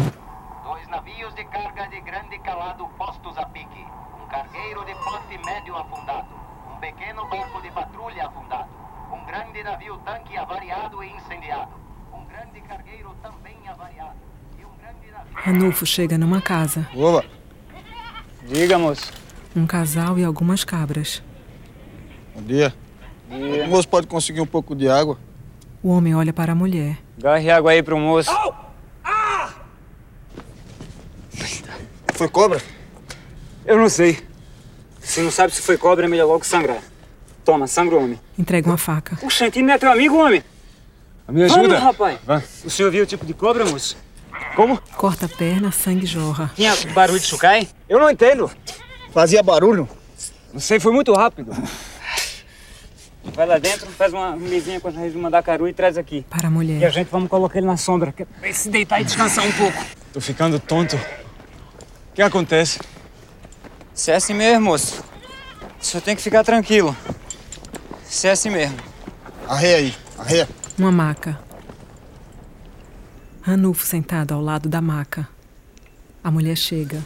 Dois navios de carga de grande calado postos a pique. Um cargueiro de porte médio afundado. Um pequeno barco de patrulha afundado. Um grande navio tanque avariado e incendiado. Um grande cargueiro também avariado. E um grande navio... Ranulfo chega numa casa. Oba! Diga, moço. Um casal e algumas cabras. Bom dia. O moço pode conseguir um pouco de água? O homem olha para a mulher. Garre água aí pro moço. Foi cobra? Eu não sei. Se não sabe se foi cobra, é melhor logo sangrar. Toma, sangra o homem. Entrega uma faca. O Xantinho não é teu amigo, homem? Me ajuda. Vamos, rapaz. Vai. O senhor viu o tipo de cobra, moço? Como? Corta a perna, sangue jorra. Tinha barulho de chucai? Eu não entendo. Fazia barulho? Não sei, foi muito rápido. Vai lá dentro, faz uma mesinha com a mandar caru e traz aqui. Para a E a mulher. gente vamos colocar ele na sombra, que é pra ele se deitar e descansar um pouco. Tô ficando tonto. O que acontece? Se é assim mesmo, moço, senhor tem que ficar tranquilo. Se é assim mesmo. Arreia aí, arreia. Uma maca. Ranulfo sentado ao lado da maca. A mulher chega.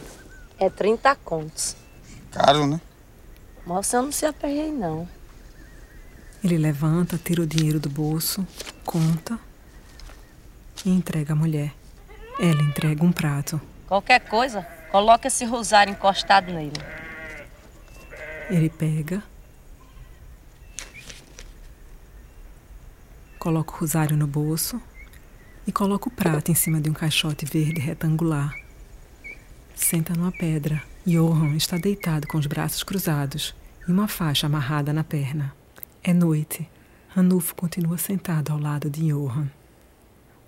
É 30 contos. Caro, né? Moça, eu não se aperrei, não. Ele levanta, tira o dinheiro do bolso, conta e entrega à mulher. Ela entrega um prato. Qualquer coisa, coloca esse rosário encostado nele. Ele pega, coloca o rosário no bolso e coloca o prato em cima de um caixote verde retangular. Senta numa pedra. Johan está deitado com os braços cruzados e uma faixa amarrada na perna. É noite. Ranulfo continua sentado ao lado de Johan.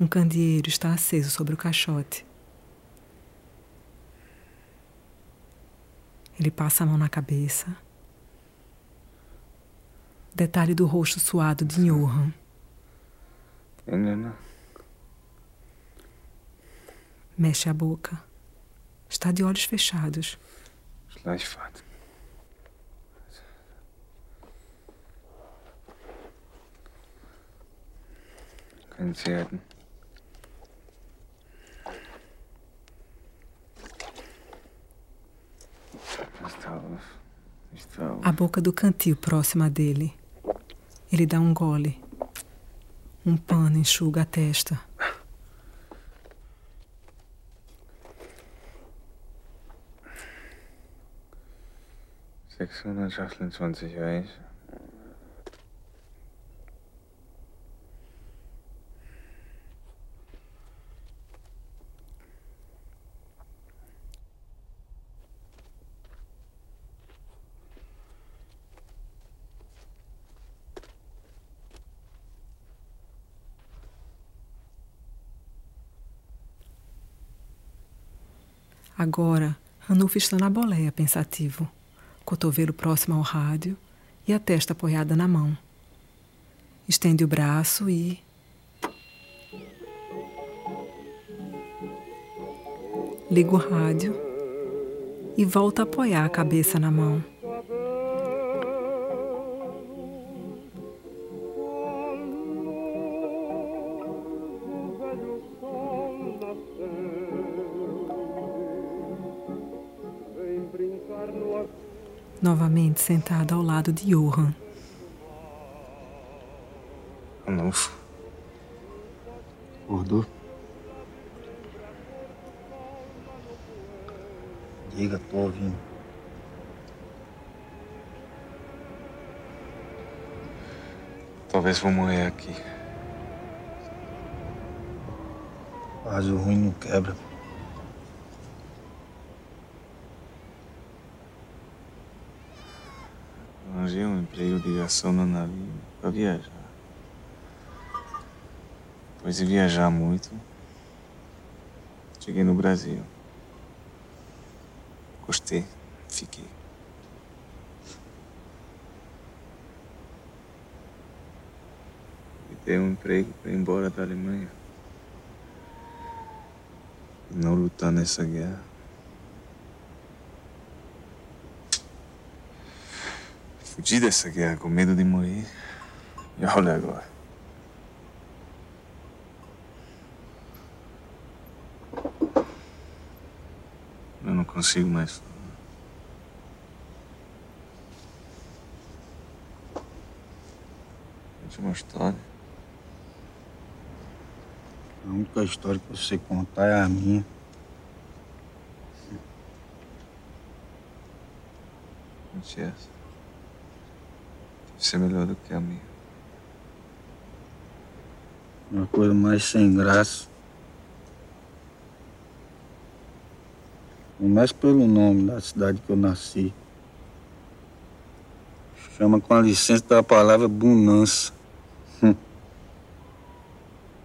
Um candeeiro está aceso sobre o caixote. Ele passa a mão na cabeça. Detalhe do rosto suado de Johan. Mexe a boca. Está de olhos fechados. Está auf. Está auf. A boca do cantil próxima dele. Ele dá um gole. Um pano enxuga a testa. Sechshundertachtundzwanzig Reis. Agora, Ranulfo está na boleia, pensativo, cotovelo próximo ao rádio e a testa apoiada na mão. Estende o braço e. Liga o rádio e volta a apoiar a cabeça na mão. Novamente sentado ao lado de Johan. Ranulfo. Acordou? Diga, tô ouvindo. Talvez vou morrer aqui. Mas o ruim não quebra. Garçom no navio para viajar. Depois de viajar muito, cheguei no Brasil. Gostei, fiquei. E dei um emprego para ir embora da Alemanha. Não lutar nessa guerra. Fugi dessa guerra com medo de morrer. E olha agora. Eu não consigo mais. Última história. A única história que você contar é a minha. Não essa. Deve ser melhor do que a minha. Uma coisa mais sem graça. Começa pelo nome da cidade que eu nasci. Chama com a licença da palavra bonança. Hum.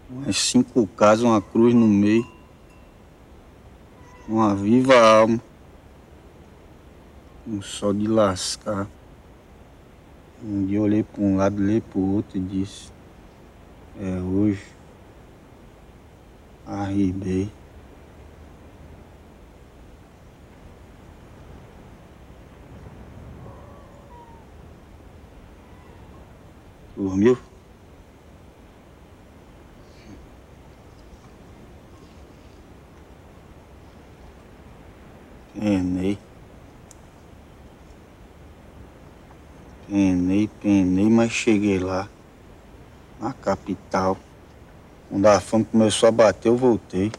Umas cinco casas, uma cruz no meio. Uma viva alma. Um sol de lascar. Um dia eu olhei para um lado, olhei para o outro e disse: É hoje. Arribei. Dormiu? Enei. Penei, mas cheguei lá. Na capital. Quando a fome começou a bater, eu voltei.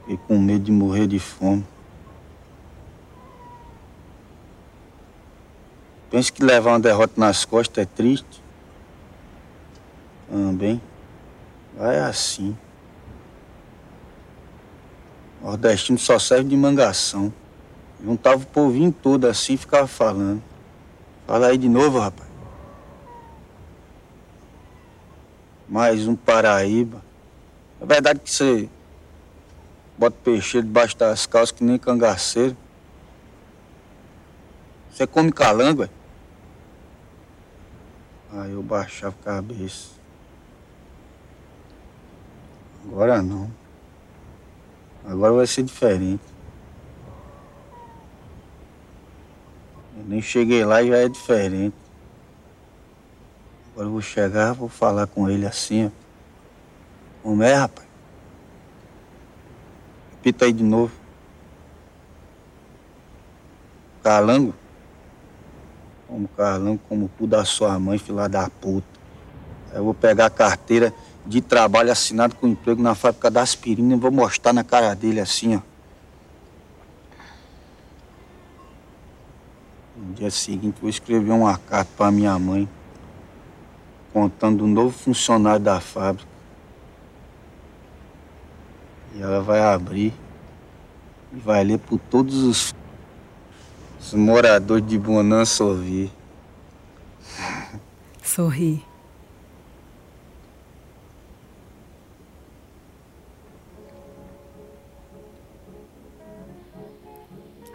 Fiquei com medo de morrer de fome. Penso que levar uma derrota nas costas é triste. Também. Vai assim. Nordestino só serve de mangação. Juntava o povinho todo assim e ficava falando. Fala aí de novo, rapaz. Mais um Paraíba. É verdade que você bota peixeiro debaixo das calças que nem cangaceiro. Você come calango, é? Aí eu baixava a cabeça. Agora não. Agora vai ser diferente. Nem cheguei lá e já é diferente. Agora eu vou chegar, vou falar com ele assim, ó. Como é, rapaz? Repita aí de novo. Calango? Como calango, como o cu da sua mãe, filha da puta. Aí eu vou pegar a carteira de trabalho assinado com emprego na fábrica da aspirina e vou mostrar na cara dele assim, ó. No dia seguinte, vou escrever uma carta para minha mãe, contando o novo funcionário da fábrica. E ela vai abrir e vai ler por todos os, os moradores de Bonança ouvir. Sorri.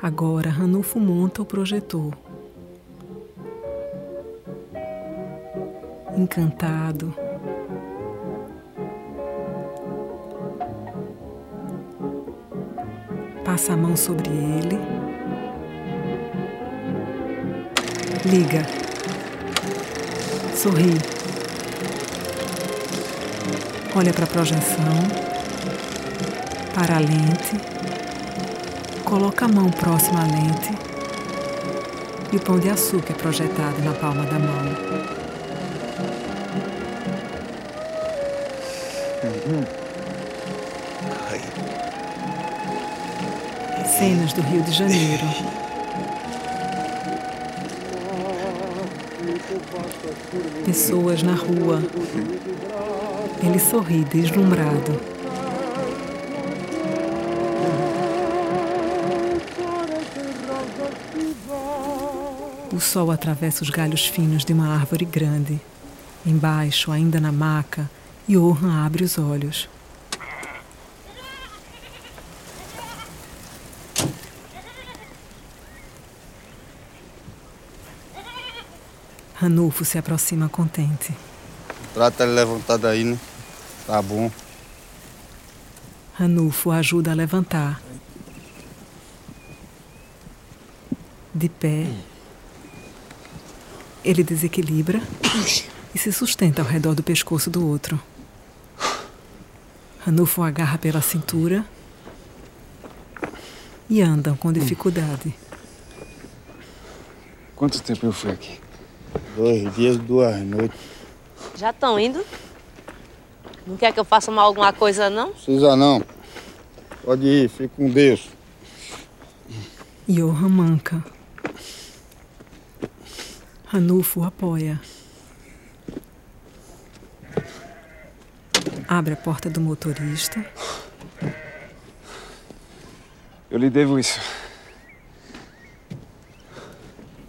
Agora Ranulfo monta o projetor. Encantado. Passa a mão sobre ele. Liga. Sorri. Olha para a projeção. Para a lente. Coloca a mão próxima à lente e o pão de açúcar é projetado na palma da mão. Cenas do Rio de Janeiro. Pessoas na rua. Ele sorri deslumbrado. Sol atravessa os galhos finos de uma árvore grande. Embaixo, ainda na maca, Johan abre os olhos. Ranulfo se aproxima contente. Trata ele levantado aí, né? Tá bom. Ranulfo ajuda a levantar. De pé, ele desequilibra e se sustenta ao redor do pescoço do outro. Ranulfo agarra pela cintura e andam com dificuldade. Quanto tempo eu fui aqui? Dois dias, duas noites. Já estão indo? Não quer que eu faça mal alguma coisa, não? Precisa não. Pode ir, fique com Deus. Johan manca. Ranulfo apoia. Abre a porta do motorista. Eu lhe devo isso.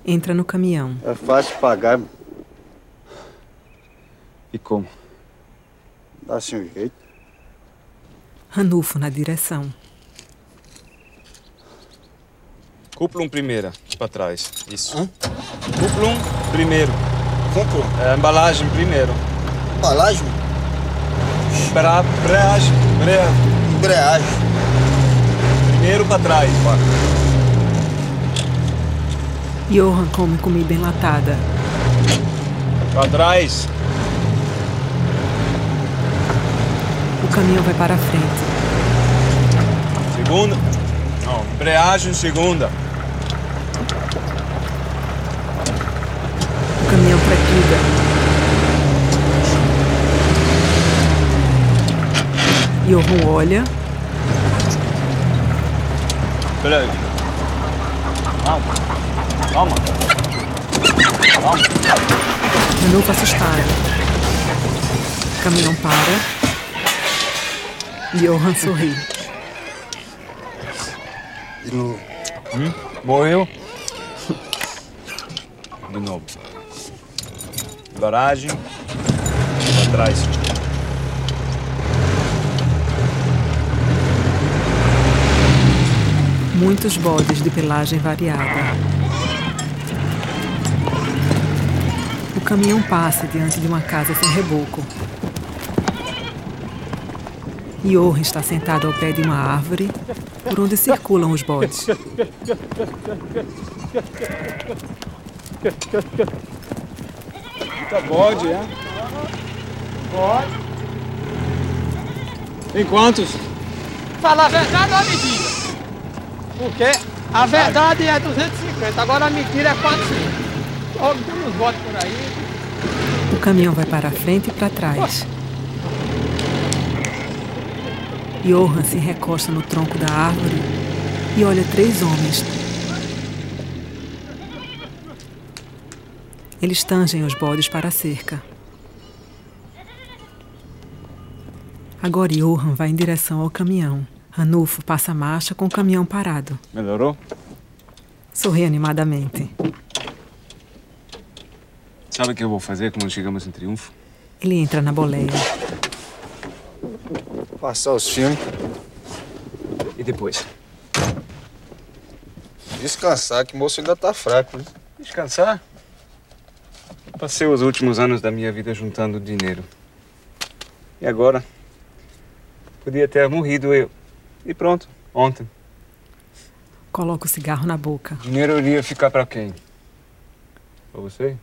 Entra no caminhão. É fácil pagar. E como? Dá-se um jeito. Ranulfo na direção. Cúpula primeira, pra trás. Isso. Cúpula primeiro. Cúpula? É, embalagem primeiro. Embalagem? Pra, embreagem. Embreagem. Embreagem. Primeiro pra trás. Johan come comida enlatada. Pra trás. O caminhão vai para a frente. Segunda. Não, embreagem segunda. O trepida. Johan olha. Peraí. Calma. Calma. Calma. Ranulfo assustado. O caminhão para. Johan sorri. De novo. Hum? Morreu? De novo. Garagem. Pra trás. Muitos bodes de pelagem variada. O caminhão passa diante de uma casa sem reboco. Johan está sentado ao pé de uma árvore por onde circulam os bodes. Tá bode, é? Pode. Tem quantos? Fala a verdade ou a mentira? Porque a verdade é 250, agora a mentira é 400. Logo tem uns votos por aí. O caminhão vai para a frente e para trás. Johan se recosta no tronco da árvore e olha três homens. Eles tangem os bodes para a cerca. Agora Johan vai em direção ao caminhão. Ranulfo passa a marcha com o caminhão parado. Melhorou? Sorri animadamente. Sabe o que eu vou fazer quando chegamos em triunfo? Ele entra na boleia. Passar os filmes. E depois? Descansar, que o moço ainda tá fraco. Né? Descansar? Passei os últimos anos da minha vida juntando dinheiro. E agora? Podia ter morrido eu. E pronto, ontem. Coloca o cigarro na boca. Dinheiro iria ficar para quem? Para você?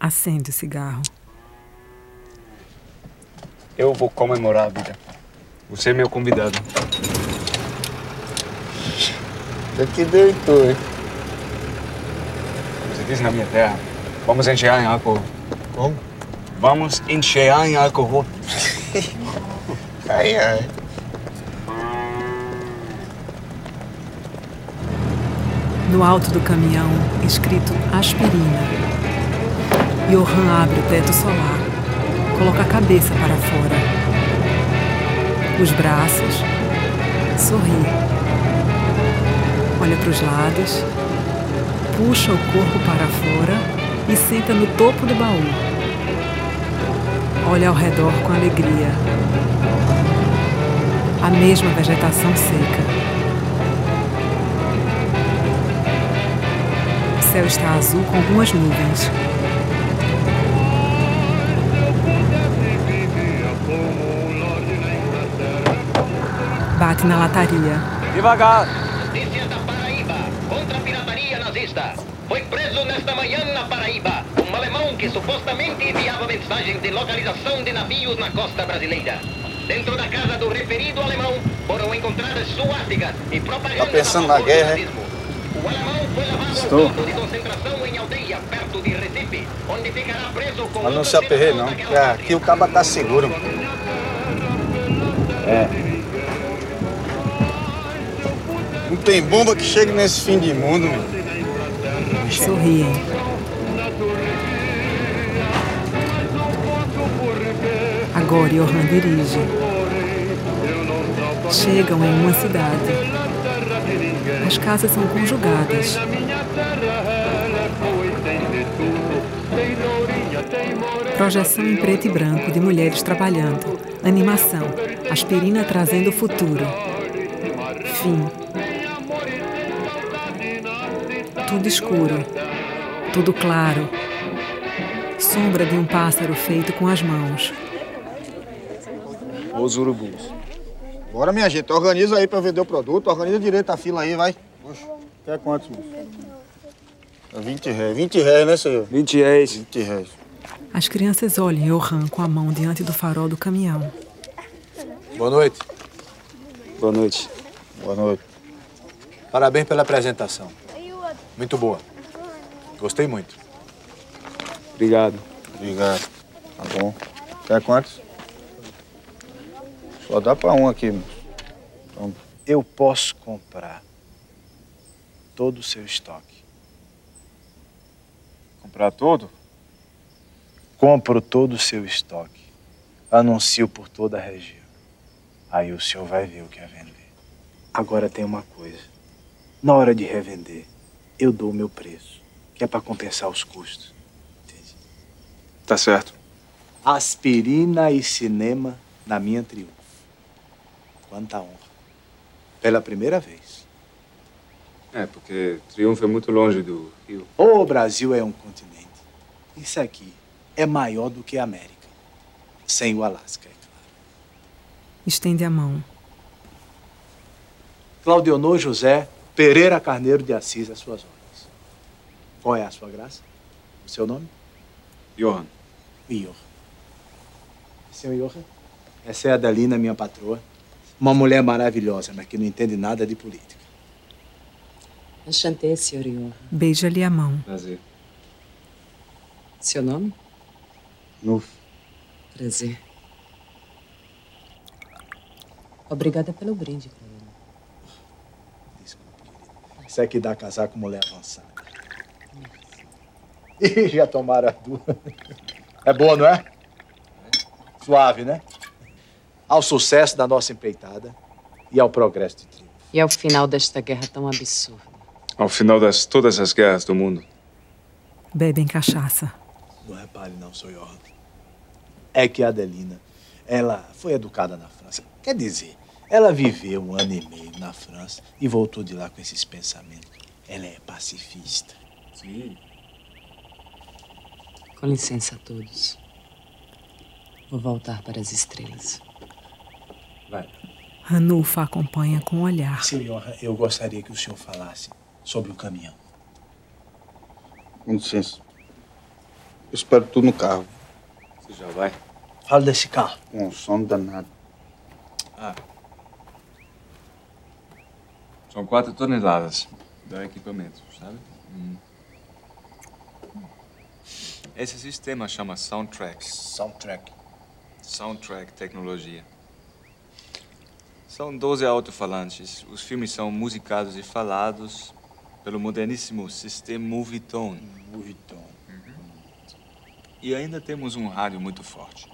Acende o cigarro. Eu vou comemorar a vida. Você é meu convidado. Até que deitou, hein? Você diz na minha terra, vamos enchear em álcool. Como? Vamos enchear em álcool. ai, ai. No alto do caminhão, escrito aspirina. Johan abre o teto solar, coloca a cabeça para fora. Os braços, sorri. Olha para os lados, puxa o corpo para fora e senta no topo do baú. Olha ao redor com alegria. A mesma vegetação seca. O céu está azul com algumas nuvens. Bate na lataria. Devagar. Supostamente enviava mensagens de localização de navios na costa brasileira. Dentro da casa do referido alemão foram encontradas suásticas e propaganda Tá pensando na guerra, hein? O alemão foi levado Estou. ao campo de concentração em aldeia, perto de Recife, onde ficará preso com Mas não se aperreie, não, porque aqui o caba tá seguro. É. Não tem bomba que chegue nesse fim de mundo, mano. Sorriem. Agora Johan dirige. Chegam em uma cidade. As casas são conjugadas. Projeção em preto e branco de mulheres trabalhando. Animação. Aspirina trazendo o futuro. Fim. Tudo escuro. Tudo claro. Sombra de um pássaro feito com as mãos. Os urubus. Bora, minha gente, organiza aí pra vender o produto. Organiza direito a fila aí, vai. Oxe, quer quantos, moço? É 20 reais. 20 reais, né, senhor? 20 reais. 20 reais. As crianças olham Johan com a mão diante do farol do caminhão. Boa noite. Boa noite. Boa noite. Parabéns pela apresentação. Muito boa. Gostei muito. Obrigado. Obrigado. Tá bom. Quer quantos? Só dá pra um aqui. Então, Eu posso comprar todo o seu estoque. Comprar todo? Compro todo o seu estoque. Anuncio por toda a região. Aí o senhor vai ver o que é vender. Agora tem uma coisa. Na hora de revender, eu dou o meu preço, que é para compensar os custos. Tá certo. Aspirina e cinema na minha triunfo. Quanta honra. Pela primeira vez. É, porque Triunfo é muito longe do Rio. O Brasil é um continente. Isso aqui é maior do que a América. Sem o Alasca, é claro. Estende a mão. Claudionor José Pereira Carneiro de Assis, às suas ordens. Qual é a sua graça? O seu nome? Johan. Johan. Senhor Johan, essa é a Adelina, minha patroa. Uma mulher maravilhosa, mas que não entende nada de política. Enchanté, senhor. Beija-lhe a mão. Prazer. Seu nome? Nuf. Prazer. Obrigada pelo brinde, Carolina. Isso é que dá casar com mulher avançada. Ih, já tomaram as duas. É boa, não é? Suave, né? Ao sucesso da nossa empreitada e ao progresso de triunfo. E ao final desta guerra tão absurda. Ao final das todas as guerras do mundo. Bebem cachaça. Não repare não, sou Johan. É que a Adelina, ela foi educada na França. Quer dizer, ela viveu um ano e meio na França e voltou de lá com esses pensamentos. Ela é pacifista. Sim. Com licença a todos. Vou voltar para as estrelas. Vai. Ranulfa acompanha com o olhar. Senhor, eu gostaria que o senhor falasse sobre o caminhão. Com licença. Eu espero tudo no carro. Você já vai? Fala desse carro. Com um sono danado. Ah. São quatro toneladas do equipamento, sabe? Hum. Esse sistema chama Soundtrack. Soundtrack. Soundtrack Tecnologia. São 12 alto-falantes. Os filmes são musicados e falados pelo moderníssimo sistema Movietone. Movietone. E ainda temos um rádio muito forte.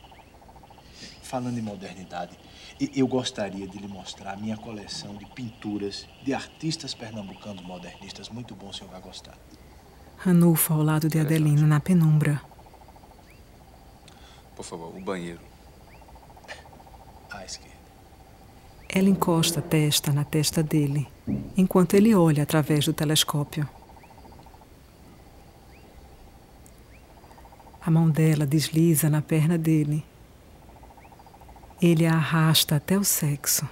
Falando em modernidade, eu gostaria de lhe mostrar a minha coleção de pinturas de artistas pernambucanos modernistas. Muito bom, o senhor vai gostar. Ranulfa ao lado de Adelina na penumbra. Por favor, o banheiro. À esquerda. Ela encosta a testa na testa dele, enquanto ele olha através do telescópio. A mão dela desliza na perna dele. Ele a arrasta até o sexo.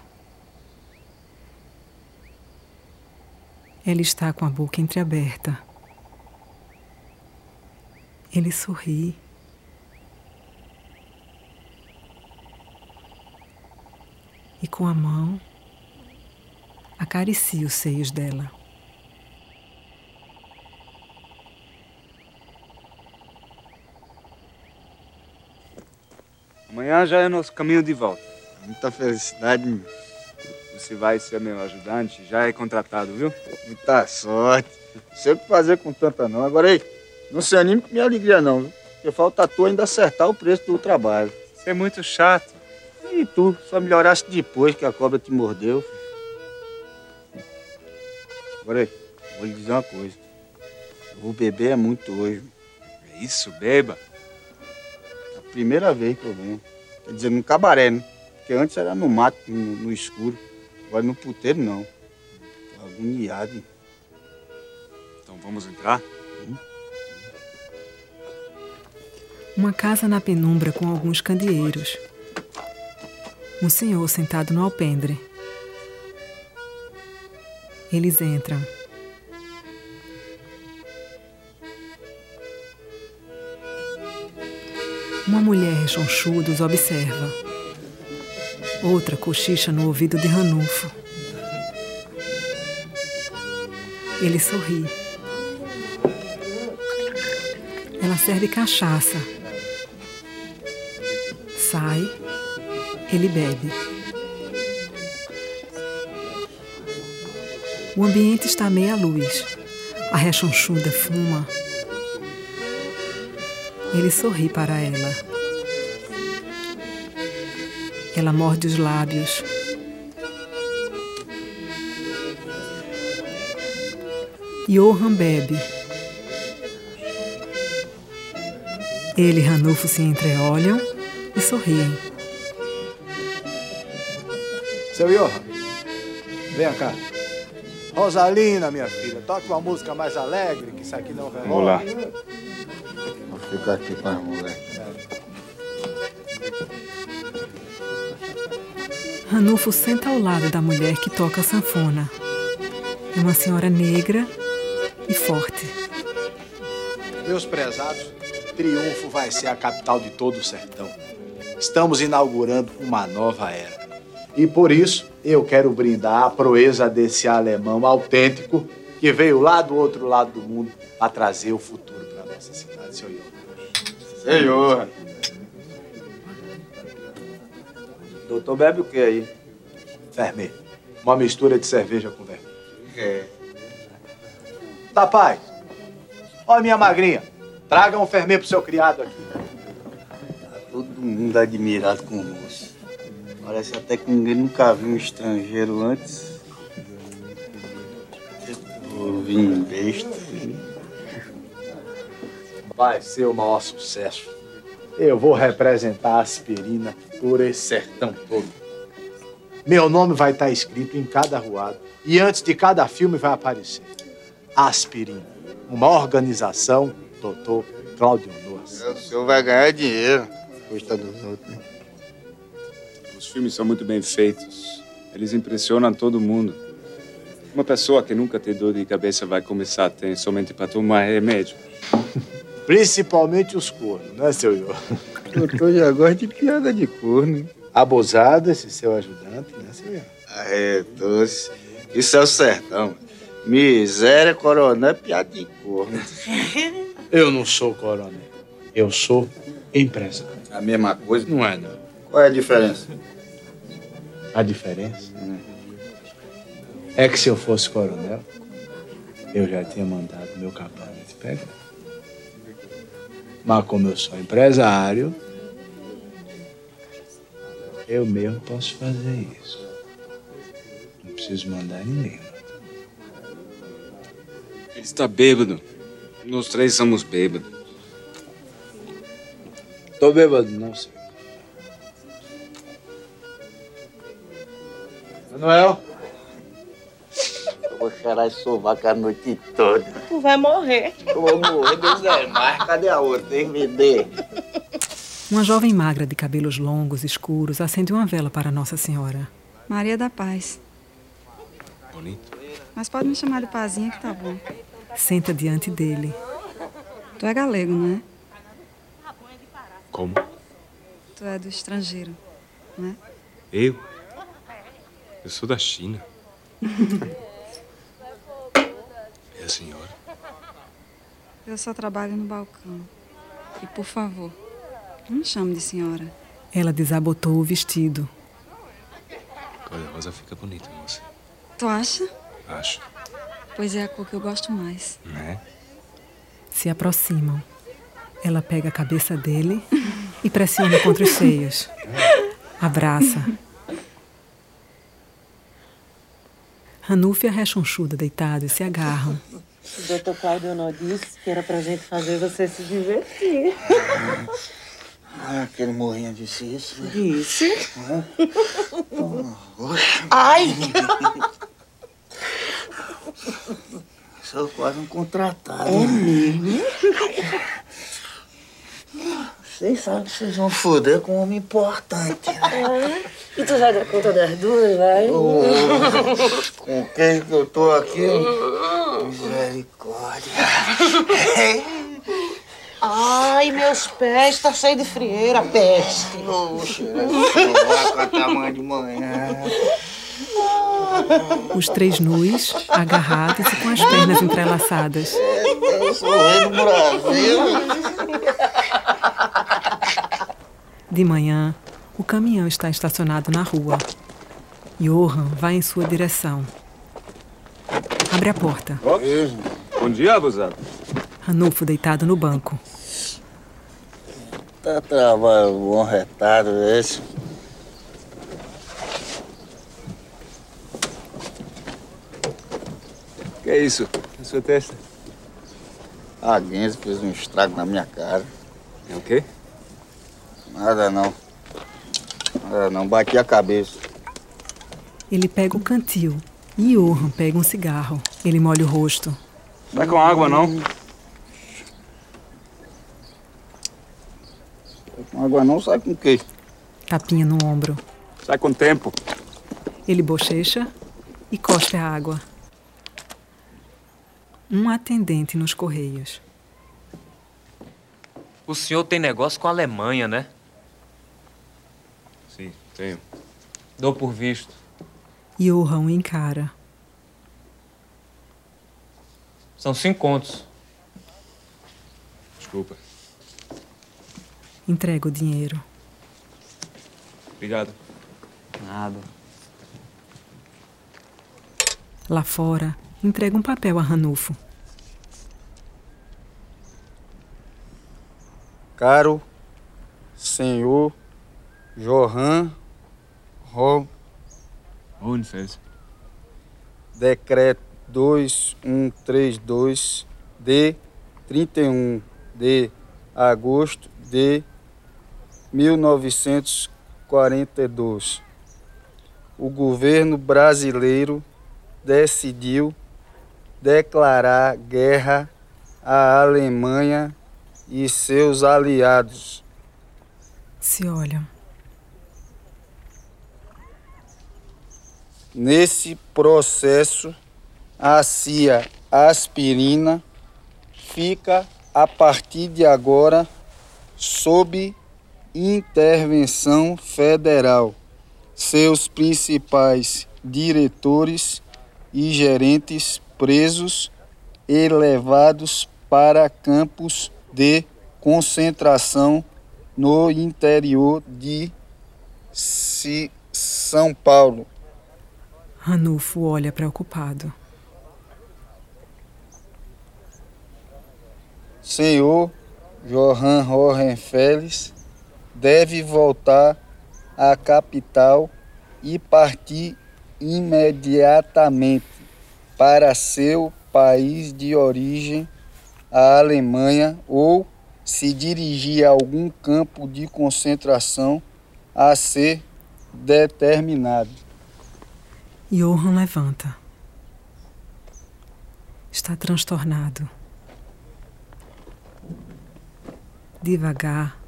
Ela está com a boca entreaberta. Ele sorri. E com a mão acaricia os seios dela. Amanhã já é nosso caminho de volta. Muita felicidade. Você vai ser meu ajudante, já é contratado, viu? Muita sorte. Não sei o que fazer com tanta não. Agora aí, não se anime com minha alegria não, viu? Porque falta tu ainda acertar o preço do trabalho. Você é muito chato. E tu, só melhorasse depois que a cobra te mordeu. Agora aí, vou lhe dizer uma coisa. Eu vou beber é muito hoje. É isso, beba. É a primeira vez que eu venho. Quer dizer, no cabaré, né? Porque antes era no mato, no, no escuro. Agora no puteiro, não. Tô agoniado. Então vamos entrar? Uma casa na penumbra com alguns candeeiros. Um senhor sentado no alpendre. Eles entram. Uma mulher rechonchuda os observa. Outra cochicha no ouvido de Ranulfo. Ele sorri. Ela serve cachaça. Sai, ele bebe. O ambiente está meia luz. A rechonchuda fuma. Ele sorri para ela. Ela morde os lábios. Johan bebe. Ele e Ranulfo se entreolham e sorriem. Seu Johan, venha cá. Rosalina, minha filha, toque uma música mais alegre, que isso aqui não vai Vamos lá. Vou ficar aqui com as moleques. Ranulfo senta ao lado da mulher que toca a sanfona. É uma senhora negra e forte. Meus prezados, Triunfo vai ser a capital de todo o sertão. Estamos inaugurando uma nova era. E por isso, eu quero brindar a proeza desse alemão autêntico que veio lá do outro lado do mundo para trazer o futuro para nossa cidade, Johan. Senhor. Doutor, bebe o que aí? Vermelho. Uma mistura de cerveja com vermelho. É. Tá, pai. Ó, minha magrinha. Traga um fermento pro seu criado aqui. Todo mundo admirado com o moço. Parece até que ninguém nunca viu um estrangeiro antes. Eu vim besta. Vai ser o maior sucesso. Eu vou representar a aspirina por esse sertão todo. Meu nome vai estar escrito em cada ruado. E antes de cada filme vai aparecer. Aspirina. Uma organização, doutor Cláudio Nuas. O senhor vai ganhar dinheiro. Custa dos outros. né? Os filmes são muito bem feitos. Eles impressionam todo mundo. Uma pessoa que nunca tem dor de cabeça vai começar a ter somente para tomar remédio. Principalmente os cornos, né, seu Iô? Doutor já gosta de piada de corno. Abusado esse seu ajudante, né, seu Iô? É, doce. Isso é o sertão. Miséria, coronel, piada de corno. Eu não sou coronel. Eu sou empresário. A mesma coisa? Não é, não. Qual é a diferença? A diferença é que se eu fosse coronel, eu já tinha mandado meu capanga te pegar. Mas como eu sou empresário, eu mesmo posso fazer isso. Não preciso mandar ninguém. Ele está bêbado. Nós três somos bêbados. Tô bêbado, não sei. Manuel? Eu vou cheirar esse sovaco a noite toda. Tu vai morrer. Eu vou morrer, Deus é mais. Cadê a outra? Tem me dê. Uma jovem magra de cabelos longos, escuros, acende uma vela para Nossa Senhora. Maria da Paz. Bonito. Mas pode me chamar de Pazinha que tá bom. Senta diante dele. Tu é galego, não é? Como? Tu é do estrangeiro, não é? Eu? Eu sou da China. E a senhora? Eu só trabalho no balcão. E por favor, não me chame de senhora. Ela desabotou o vestido. Cor de rosa fica bonita, moça. Tu acha? Acho. Pois é a cor que eu gosto mais. Né? Se aproximam. Ela pega a cabeça dele e pressiona contra os seios. Abraça. Ranulfo e a rechonchuda deitados se agarram. O doutor Cláudio não disse que era pra gente fazer você se divertir. Ah, aquele morrinho disse isso. né? Disse? Oxe. Ai! Sou quase um contratado. É mesmo? Vocês sabem que vocês vão foder com um homem importante. Ah, e tu vai dar conta das duas, vai? Ô, com quem que eu tô aqui? Misericórdia. Ai! Meus pés, tá cheio de frieira, peste. Oxe, vai com a tamanho de manhã. Os três nus, agarrados e com as pernas entrelaçadas. Eu sou o rei do Brasil. De manhã, o caminhão está estacionado na rua. Johan vai em sua direção. Abre a porta. Bom dia, abusado. Ranulfo deitado no banco. Tá trabalho bom retado esse. Que é isso? Na sua testa? A Genza fez um estrago na minha cara. É o quê? Nada não. Nada não, bati a cabeça. Ele pega o cantil e Johan pega um cigarro. Ele molha o rosto. Vai com água, não? Com água não, sai com o quê? Tapinha no ombro. Sai com tempo. Ele bochecha e cospe a água. Um atendente nos correios. O senhor tem negócio com a Alemanha, né? Sim, tenho. Dou por visto. Johan o encara. São cinco contos. Desculpa. Entrega o dinheiro. Obrigado. Nada. Lá fora, entrega um papel a Ranulfo. Caro senhor Johan Ro... Fez? Decreto 2132 de 31 de agosto de 1942. O governo brasileiro decidiu declarar guerra à Alemanha e seus aliados. Se olham. Nesse processo, a CIA aspirina fica a partir de agora sob intervenção federal. Seus principais diretores e gerentes presos e levados para campos de concentração no interior de Si- São Paulo. Ranulfo olha preocupado. Senhor Johann Hohenfels deve voltar à capital e partir imediatamente para seu país de origem, a Alemanha, ou se dirigir a algum campo de concentração a ser determinado. Johan levanta. Está transtornado. Devagar,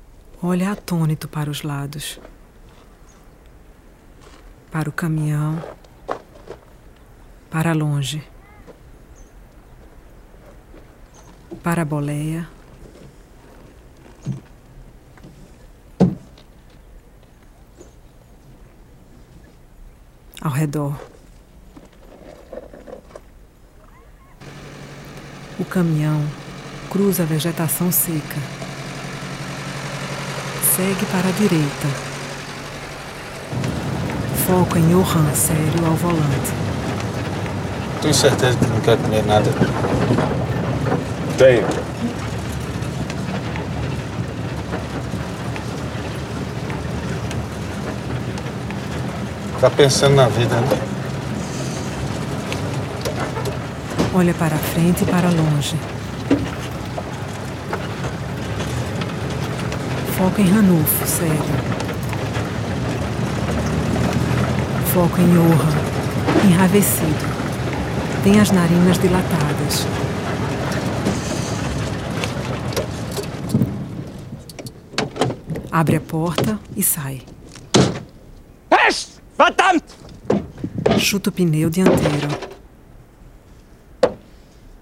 olha atônito para os lados. Para o caminhão. Para longe. Para a boleia. Ao redor. O caminhão cruza a vegetação seca. Segue para a direita. Foca em Johan sério ao volante. Tenho certeza que não quer comer nada. Tenho. Tá pensando na vida, né? Olha para a frente e para longe. Foca em Ranulfo, sério. Foca em Johan, enravecido. Tem as narinas dilatadas. Abre a porta e sai. Verdammt! Chuta o pneu dianteiro.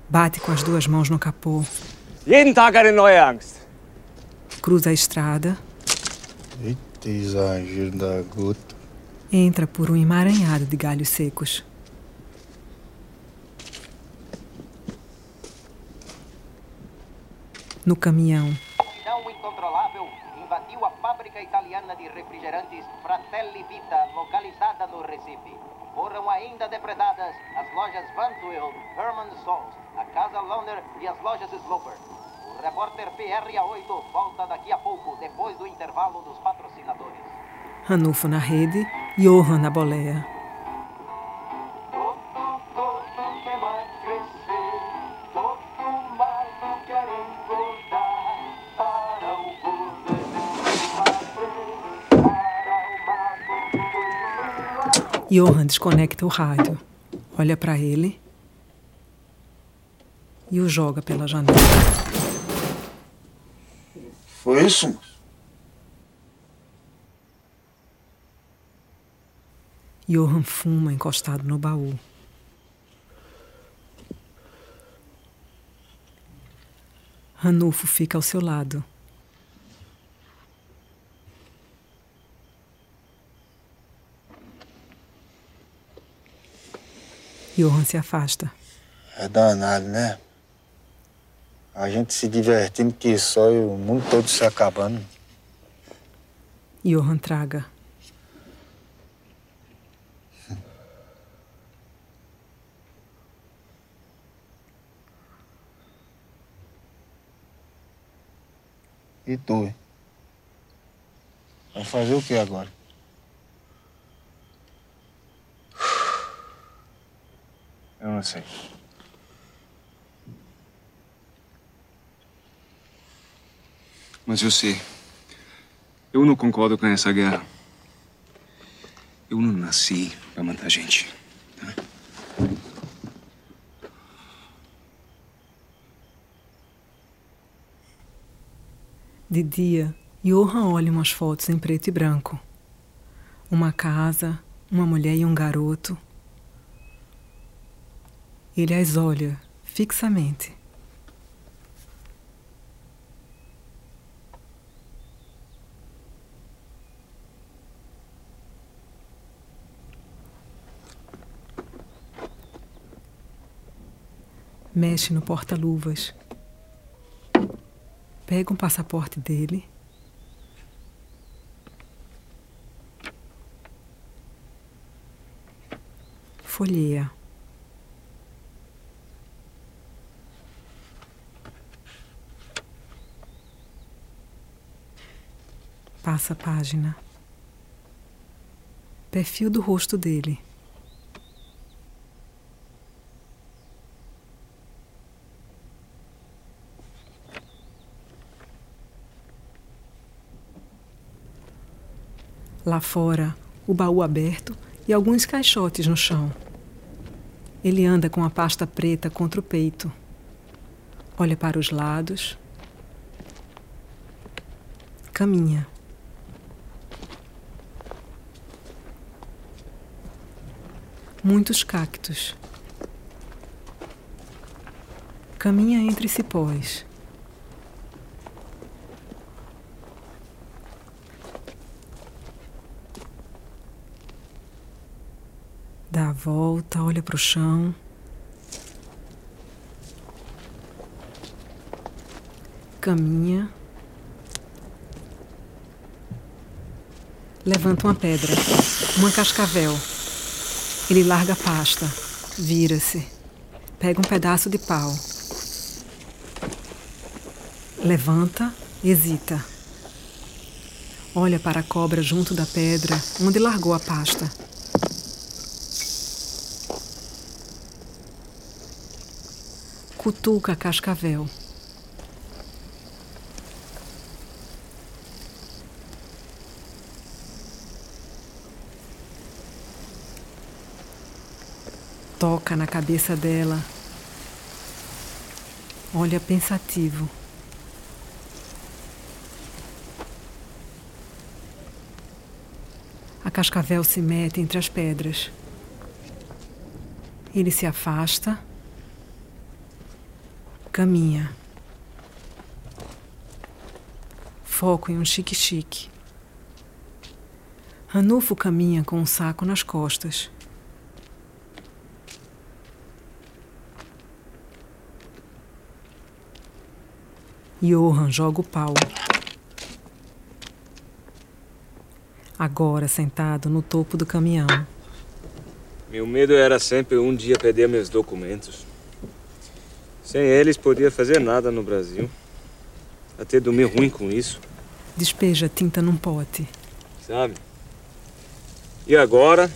Bate com as duas mãos no capô. Jeden Tag eine neue Angst. cruza a estrada, Eita, exagero da gota. entra por um emaranhado de galhos secos. No caminhão, fábrica italiana de refrigerantes Fratelli Vita, localizada no Recife. Foram ainda depredadas as lojas Van Tuyl, Herman Salt, a Casa Loner e as lojas Sloper. O repórter PRA8 volta daqui a pouco, depois do intervalo dos patrocinadores. Ranulfo na rede, Johan na boleia. Johan desconecta o rádio, olha para ele e o joga pela janela. Foi isso, moço? Johan fuma encostado no baú. Ranulfo fica ao seu lado. Johan se afasta. É danado, né? A gente se divertindo que só e o mundo todo se acabando. Johan traga. E tu? Vai fazer o que agora? Eu não sei. Mas eu sei. Eu não concordo com essa guerra. Eu não nasci pra matar gente. tá? De dia, Johan olha umas fotos em preto e branco. Uma casa, uma mulher e um garoto. Ele as olha fixamente. Mexe no porta-luvas. Pega um passaporte dele. Folheia. Passa a página. Perfil do rosto dele. Lá fora, o baú aberto e alguns caixotes no chão. Ele anda com a pasta preta contra o peito. Olha para os lados. Caminha. Muitos cactos. Caminha entre cipós. Dá a volta, olha para o chão. Caminha. Levanta uma pedra, uma cascavel. Ele larga a pasta, vira-se, pega um pedaço de pau. Levanta, hesita. Olha para a cobra junto da pedra onde largou a pasta. Cutuca a cascavel. Toca na cabeça dela. Olha pensativo. A cascavel se mete entre as pedras. Ele se afasta. Caminha. Foco em um chique-chique. Ranulfo caminha com um saco nas costas. Johan joga o pau. Agora sentado no topo do caminhão. Meu medo era sempre um dia perder meus documentos. Sem eles, podia fazer nada no Brasil. Até dormir ruim com isso, Despeja tinta num pote. sabe? E agora?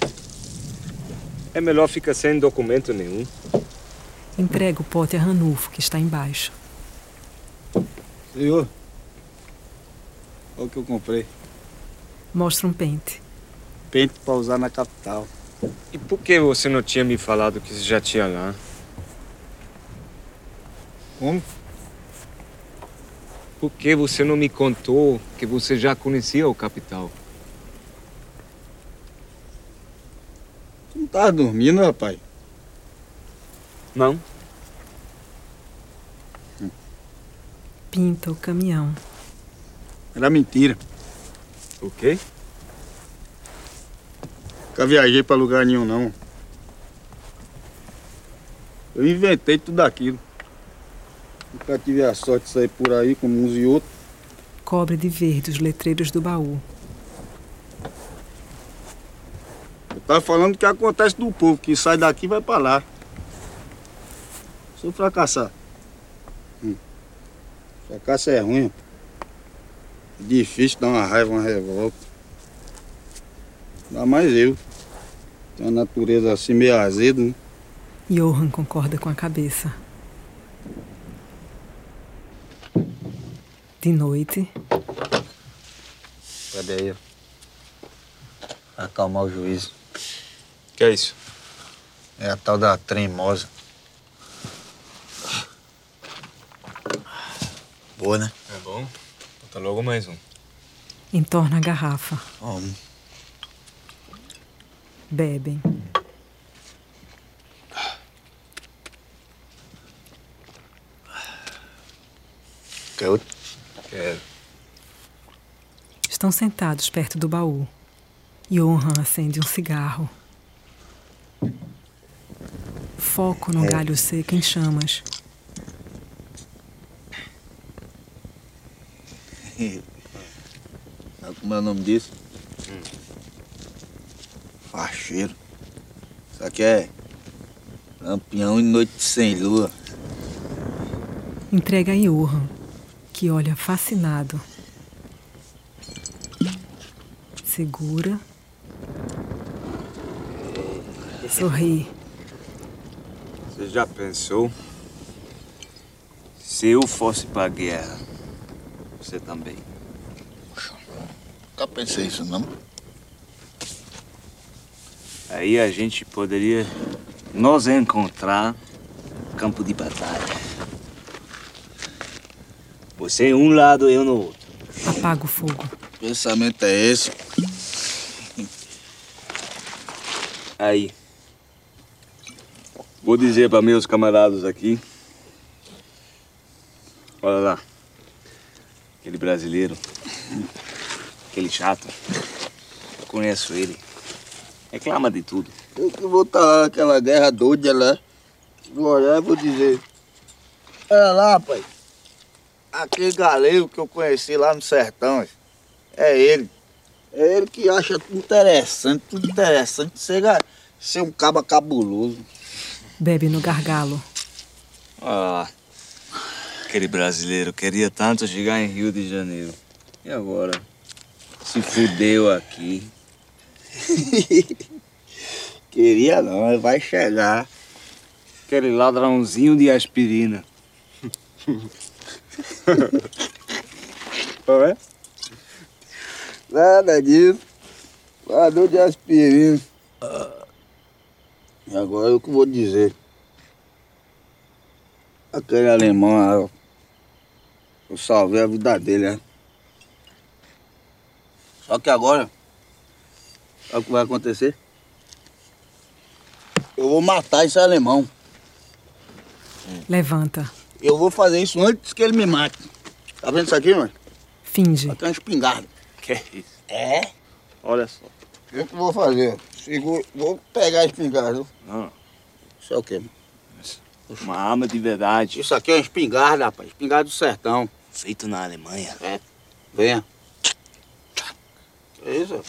É melhor ficar sem documento nenhum. Entrega o pote a Ranulfo, que está embaixo. Senhor, olha o que eu comprei. Mostra um pente. Pente pra usar na capital. E por que você não tinha me falado que já tinha lá? Como? Por que você não me contou que você já conhecia o capital? Tu não tava dormindo, rapaz? Não. Pinta o caminhão. Era mentira. O quê? Nunca viajei pra lugar nenhum, não. Eu inventei tudo aquilo. Nunca tive a sorte de sair por aí como uns e outros. Cobre de verde os letreiros do baú. Eu tava falando o que acontece do povo, que sai daqui e vai pra lá. Sou fracassar. Fracasso é ruim. É difícil dar uma raiva, uma revolta. Ainda mais eu. Tenho uma natureza assim meio azeda, né? Johan concorda com a cabeça. De noite, Cadê aí? Acalmar o juízo. Que é isso? É a tal da tremosa. Boa, né? É bom. Bota logo mais um. entorna a garrafa. Ó, Bebem. Quer outro? Quero. Estão sentados perto do baú. Johan acende um cigarro. Foco no É. galho seco em chamas. Sabe como é o nome disso? Facheiro. Isso aqui é lampião e noite sem lua. Entrega a Johan, que olha fascinado. Segura. Sorri. Você já pensou? Se eu fosse pra guerra, você também. Nunca pensei isso, não. Aí a gente poderia nos encontrar no campo de batalha. Você em um lado, eu no outro. Apaga o fogo. Pensamento é esse? Aí. Vou dizer para meus camaradas aqui. Olha lá. Aquele brasileiro. Aquele chato. Eu conheço ele. Reclama de tudo. Eu que vou estar lá naquela guerra doida lá. Vou olhar e vou dizer. Olha lá, pai. Aquele galego que eu conheci lá no sertão. É ele. É ele que acha tudo interessante, tudo interessante. Ser, ga- ser um caba cabuloso. Bebe no gargalo. Ah, aquele brasileiro queria tanto chegar em Rio de Janeiro. E agora? Se fudeu aqui. Queria não, mas vai chegar. Aquele ladrãozinho de aspirina. é? Nada disso. Guardou de aspirina. E agora o que vou dizer? Aquele alemão, eu salvei a vida dele, né? Só que agora, sabe o que vai acontecer? Eu vou matar esse alemão. Levanta. Eu vou fazer isso antes que ele me mate. Tá vendo isso aqui, mano? Finge. Tem uma espingarda. Que é isso? É? Olha só. O que eu vou fazer? Segura, vou pegar a espingarda. Ah, Isso é o quê? uma arma de verdade. Isso aqui é uma espingarda, rapaz. Espingarda do sertão. Feito na Alemanha. É. Venha. É isso?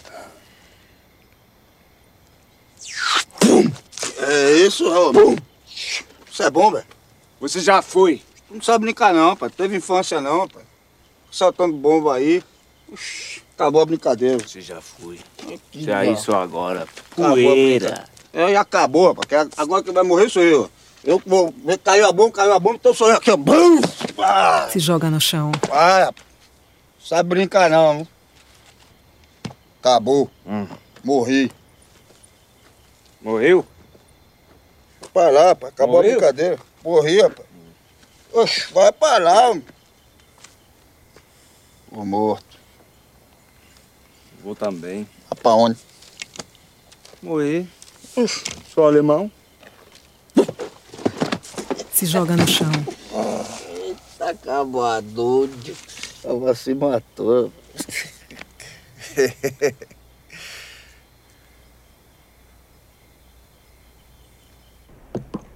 É isso, ó. Isso é bom, velho. Você já foi. Tu não sabe brincar não, pai. Teve infância não, pai. Soltando bomba aí. Ux, acabou a brincadeira. Você já foi. Que Já isso agora. Poeira. É, e acabou, rapaz. que Agora quem vai morrer sou eu. Eu vou. Caiu a bomba, caiu a bomba, então sou eu aqui, ó. Bum! Se joga no chão. Rapaz. Sabe brincar não. viu? Acabou. Morri. Morreu? Vai lá, rapaz. Acabou Morreu? a brincadeira. Morri, rapaz. Oxe, vai pra lá. homem. Ô morto. Vou também. Vai pra onde? Morrer. Sou alemão. Se joga no chão. Eita, acabador. Tava se matou.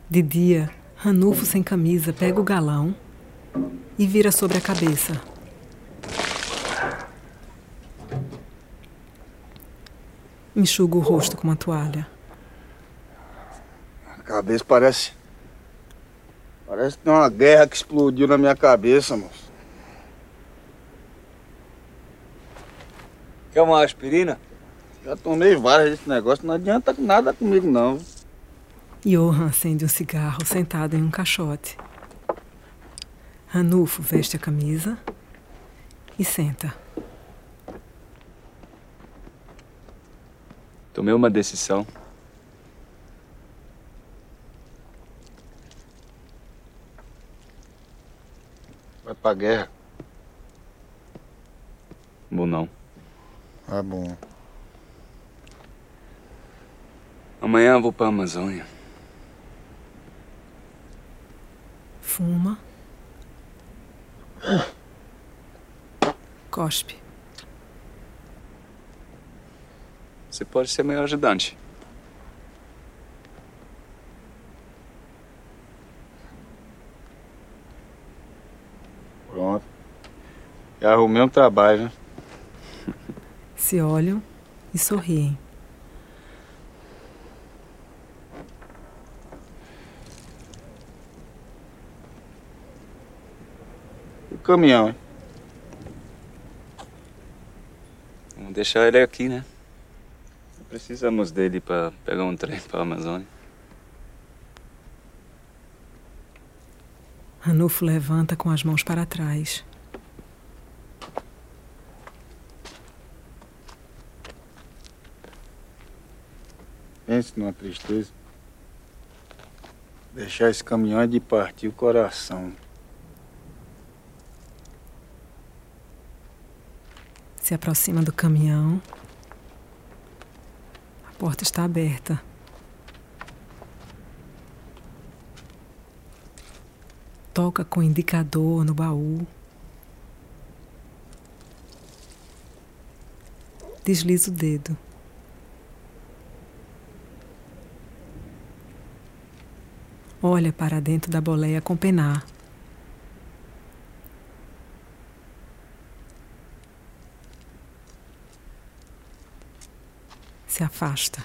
De dia, Ranulfo sem camisa pega o galão e vira sobre a cabeça. Enxuga o rosto com uma toalha. A cabeça parece. Parece que tem uma guerra que explodiu na minha cabeça, moço. Quer uma aspirina? Já tomei várias desse negócio, não adianta nada comigo não. Johan acende um cigarro sentado em um caixote. Ranulfo veste a camisa e senta. Tomei uma decisão. Vai pra guerra. Bom, não. Ah, bom. Amanhã eu vou pra Amazônia. Fuma. Cospe. Você pode ser meu ajudante. Pronto. Já arrumei um trabalho, né? Se olham e sorriem. O caminhão, hein? Vamos deixar ele aqui, né? Precisamos dele pra pegar um trem pra Amazônia. Ranulfo levanta com as mãos para trás. Pense numa tristeza. Deixar esse caminhão é de partir o coração. Se aproxima do caminhão. A porta está aberta. Toca com o indicador no baú. Desliza o dedo. Olha para dentro da boleia com penar. Se afasta.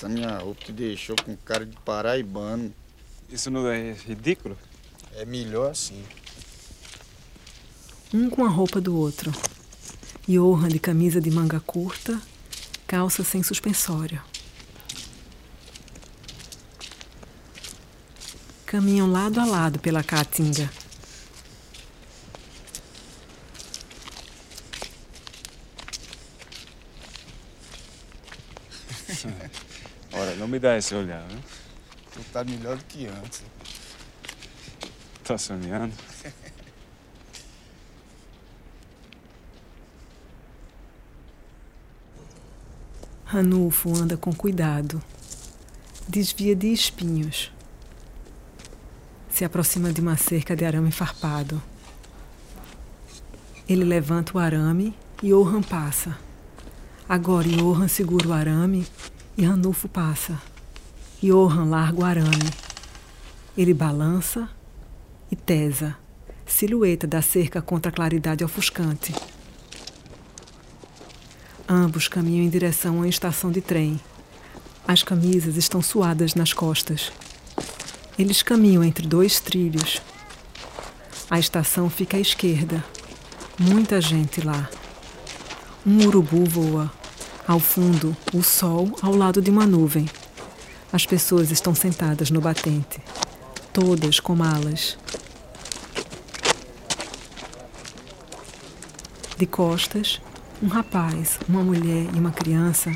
Essa minha roupa te deixou com cara de paraibano. Isso não é ridículo? É melhor assim. Um com a roupa do outro. Johan de camisa de manga curta, calça sem suspensório. Caminham lado a lado pela caatinga. Ora, não me dá esse olhar, né? Tu tá melhor do que antes. Tá sonhando? Ranulfo anda com cuidado. Desvia de espinhos. se aproxima de uma cerca de arame farpado. Ele levanta o arame e Johan passa. Agora Johan segura o arame e Ranulfo passa. Johan larga o arame. Ele balança e tesa, silhueta da cerca contra a claridade ofuscante. Ambos caminham em direção uma estação de trem. As camisas estão suadas nas costas. Eles caminham entre dois trilhos. A estação fica à esquerda. Muita gente lá. Um urubu voa. Ao fundo, o sol ao lado de uma nuvem. As pessoas estão sentadas no batente, todas com malas. De costas, um rapaz, uma mulher e uma criança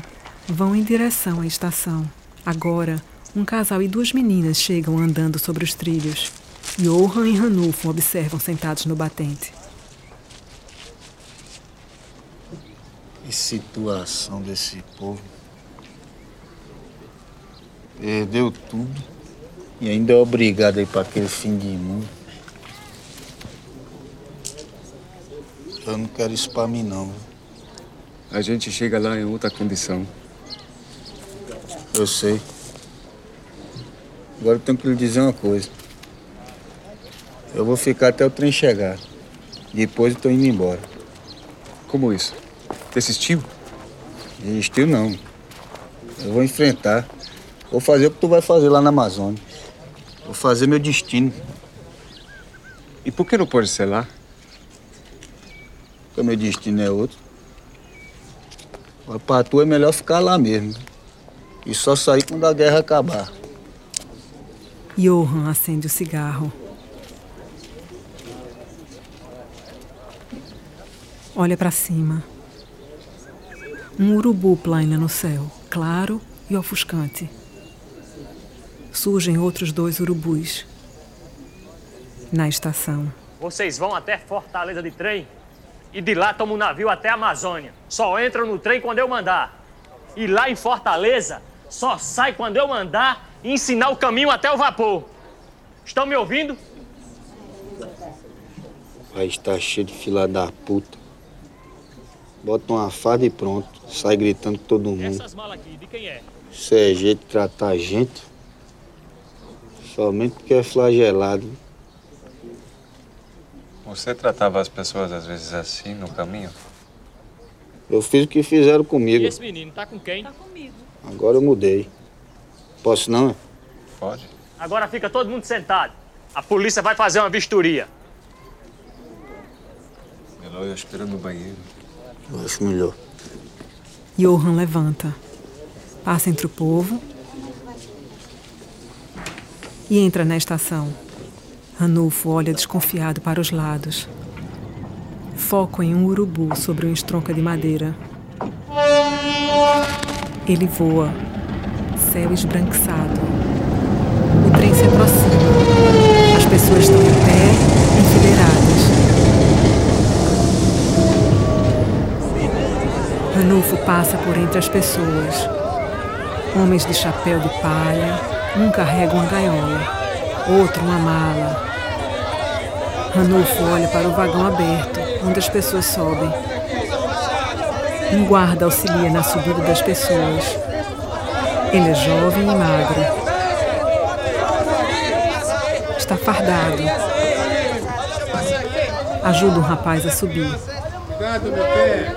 vão em direção à estação. Agora, um casal e duas meninas chegam andando sobre os trilhos. Johan e Ranulfo observam sentados no batente. Que situação desse povo. Perdeu tudo e ainda é obrigado a ir para aquele fim de mundo. Eu não quero isso para mim, não. A gente chega lá em outra condição. Eu sei. Agora eu tenho que lhe dizer uma coisa. Eu vou ficar até o trem chegar. Depois eu tô indo embora. Como isso? Desistiu? Desistiu não. Eu vou enfrentar. Vou fazer o que tu vai fazer lá na Amazônia. Vou fazer meu destino. E por que não pode ser lá? Porque meu destino é outro. Mas pra tu é melhor ficar lá mesmo. E só sair quando a guerra acabar. Johan acende o cigarro. Olha para cima. Um urubu plana no céu, claro e ofuscante. Surgem outros dois urubus. Na estação. Vocês vão até Fortaleza de trem e de lá tomam um navio até a Amazônia. Só entram no trem quando eu mandar. E lá em Fortaleza, só sai quando eu mandar e ensinar o caminho até o vapor. Estão me ouvindo? Vai estar cheio de fila da puta. Bota uma farda e pronto. Sai gritando com todo mundo. Essas malas aqui, de quem é? Isso é jeito de tratar a gente. Somente porque é flagelado. Você tratava as pessoas às vezes assim no caminho? Eu fiz o que fizeram E comigo. esse menino, tá com quem? Tá comigo. Agora eu mudei. Posso não? Pode. Agora fica todo mundo sentado. A polícia vai fazer uma vistoria. Eloy esperando no banheiro. Eu acho melhor. Johan levanta, passa entre o povo e entra na estação. Ranulfo olha desconfiado para os lados. Foco em um urubu sobre uma estronca de madeira. Ele voa, céu esbranquiçado. O trem se aproxima. As pessoas estão em pé, Ranulfo passa por entre as pessoas. Homens de chapéu de palha, um carrega uma gaiola, outro uma mala. Ranulfo olha para o vagão aberto, onde as pessoas sobem. Um guarda auxilia na subida das pessoas. Ele é jovem e magro. Está fardado. Ajuda um rapaz a subir. Cuidado, meu pé.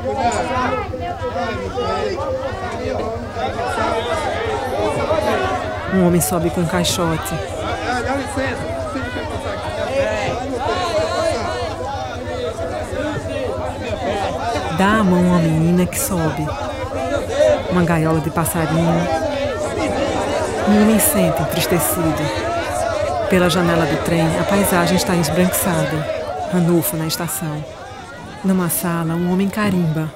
Um homem sobe com um caixote. Ah, dá licença. Aqui? Dá a mão a uma menina que sobe. Uma gaiola de passarinho. Um homem senta entristecido. Pela janela do trem, a paisagem está esbranquiçada. Ranulfo na estação. Numa sala, um homem carimba.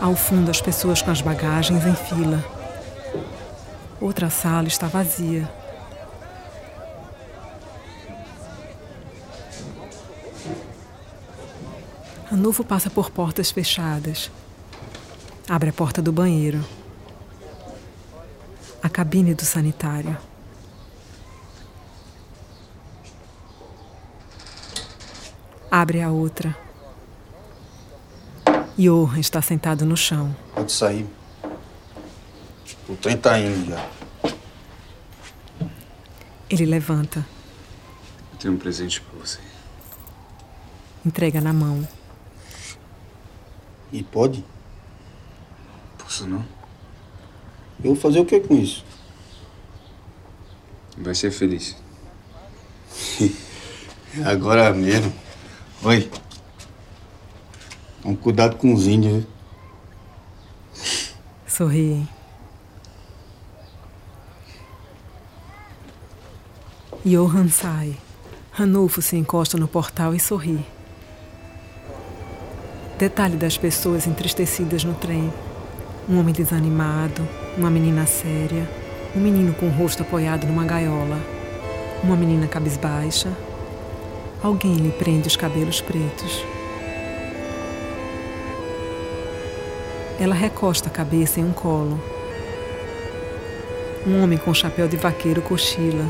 Ao fundo, as pessoas com as bagagens em fila. Outra sala está vazia. Ranulfo passa por portas fechadas. Abre a porta do banheiro. A cabine do sanitário. Abre a outra. Johan está sentado no chão. Pode sair. O trem tá indo já. Ele levanta, Eu tenho um presente pra você. entrega na mão. E pode? Posso não? Eu vou fazer o que com isso? Vai ser feliz. Agora mesmo. Oi. Toma cuidado com os índios, viu? Sorriem. Johan sai. Ranulfo se encosta no portal e sorri. Detalhe das pessoas entristecidas no trem. Um homem desanimado, uma menina séria, um menino com o rosto apoiado numa gaiola, uma menina cabisbaixa. Alguém lhe prende os cabelos pretos. Ela recosta a cabeça em um colo. Um homem com chapéu de vaqueiro cochila.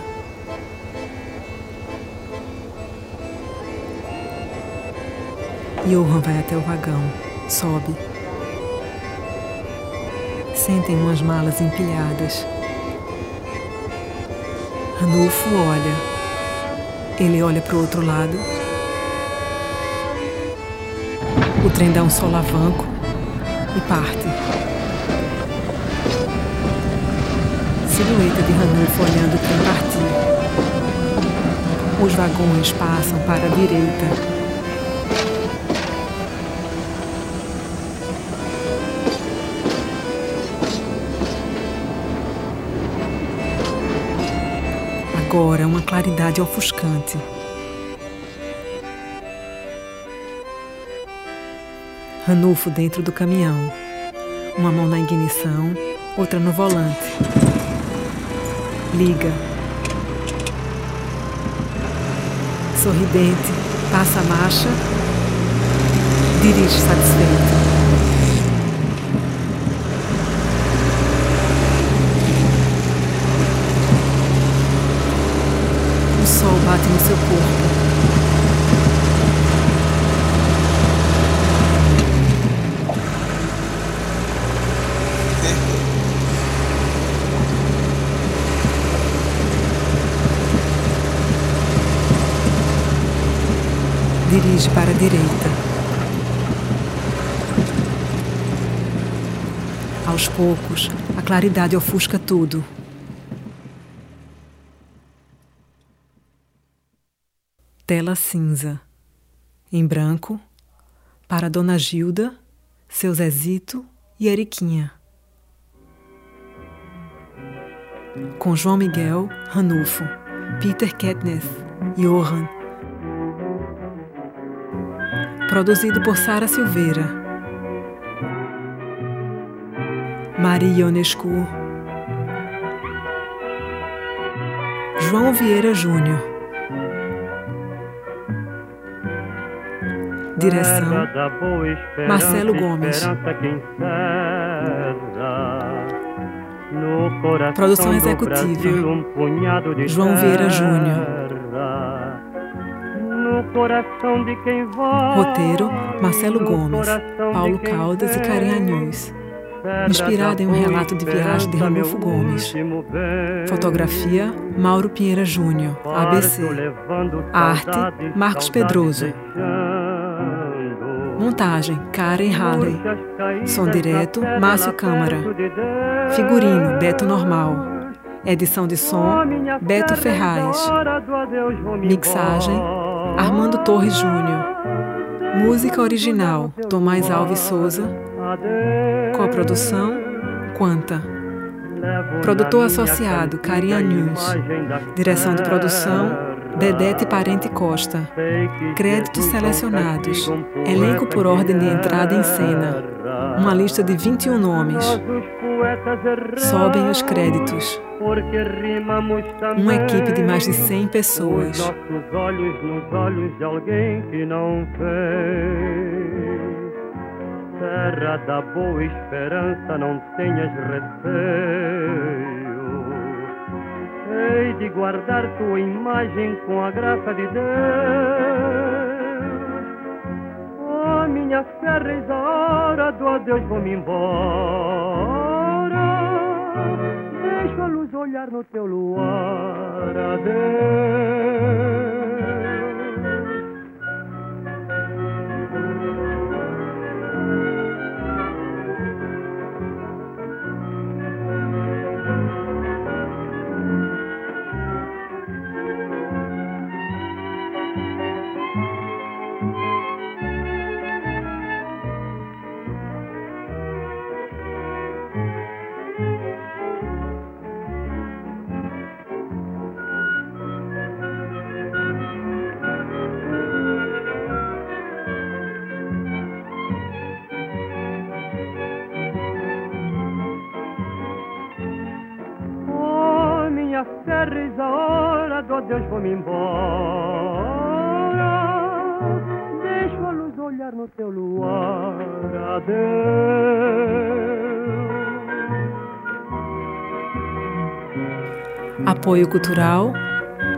Johan vai até o vagão, sobe. Sentem umas malas empilhadas. Ranulfo olha. Ele olha para o outro lado. O trem dá um solavanco e parte. Silhueta de Ranulfo olhando o partir. Os vagões passam para a direita. Agora uma claridade ofuscante. Ranulfo dentro do caminhão. Uma mão na ignição, outra no volante. Liga. Sorridente, passa a marcha. Dirige satisfeito. O sol bate no seu corpo. Dirige para a direita. Aos poucos, a claridade ofusca tudo. Tela cinza. Em branco, para Dona Gilda, seu Zezito e Eriquinha. Com João Miguel, Ranulfo, Peter Ketnes, Johan. Produzido por Sara Silveira. Maria Ionescu. João Vieira Júnior. Direção: Marcelo Gomes. Produção executiva: João Vieira Júnior. Roteiro: Marcelo Gomes, Paulo Caldas e Karen Anhus. Inspirada em um relato de viagem de Ranulfo Gomes. Fotografia: Mauro Pinheira Júnior, ABC. Arte: Marcos Pedroso. Montagem: Karen Halley. Som direto: Márcio Câmara. Figurino: Beto Normal. Edição de som: Beto Ferraz. Mixagem: Armando Torres Júnior. Música original: Tomás Alves Souza. Coprodução: Quanta. Produtor associado: Carinha News. Direção de produção: Dedete Parente Costa. Créditos selecionados. Elenco por ordem de entrada em cena. Uma lista de 21 nomes. Sobem os créditos. Uma equipe de mais de 100 pessoas. Olhos nos olhos de alguém que não. Terra da boa esperança, não tenhas receio. guardar tua imagem com a graça de Deus. Oh, minha a hora do adeus, vou-me embora. Deixa a luz olhar no teu luar, adeus. A hora do adeus, vou-me embora. Deixa a luz olhar no teu luar, adeus. Apoio Cultural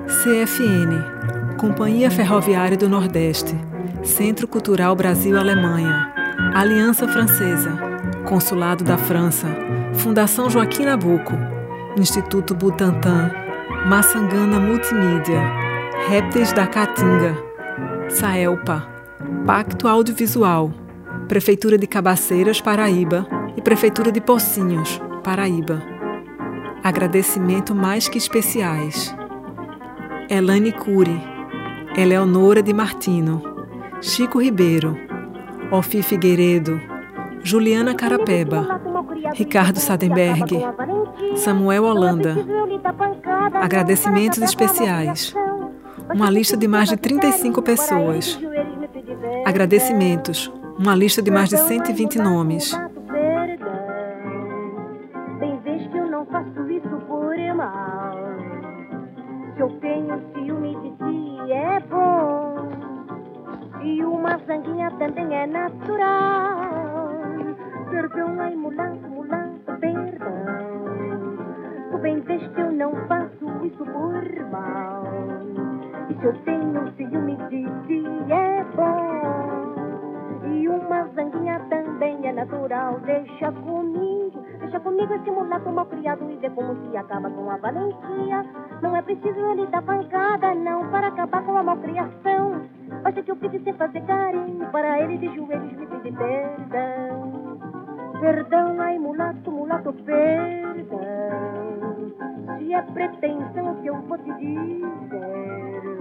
CFN Companhia Ferroviária do Nordeste Centro Cultural Brasil-Alemanha Aliança Francesa Consulado da França Fundação Joaquim Nabuco Instituto Butantan Massangana Multimídia. Répteis da Caatinga. Saelpa. Pacto Audiovisual. Prefeitura de Cabaceiras, Paraíba e Prefeitura de Pocinhos, Paraíba. Agradecimento mais que especiais. Elane Cury, Eleonora de Martino, Chico Ribeiro, Ofi Figueiredo, Juliana Carapeba, Ricardo Sadenberg, Samuel Holanda. Agradecimentos especiais. Uma lista de mais de 35 pessoas. Agradecimentos. Uma lista de mais de 120 nomes. Vê como se acaba com a valentia. Não é preciso ele dar pancada, não, para acabar com a malcriação. Basta que eu pedi sem fazer carinho, para ele de joelhos me pedir perdão. Perdão, ai mulato, mulato, perdão. Se é pretensão que eu vou te dizer,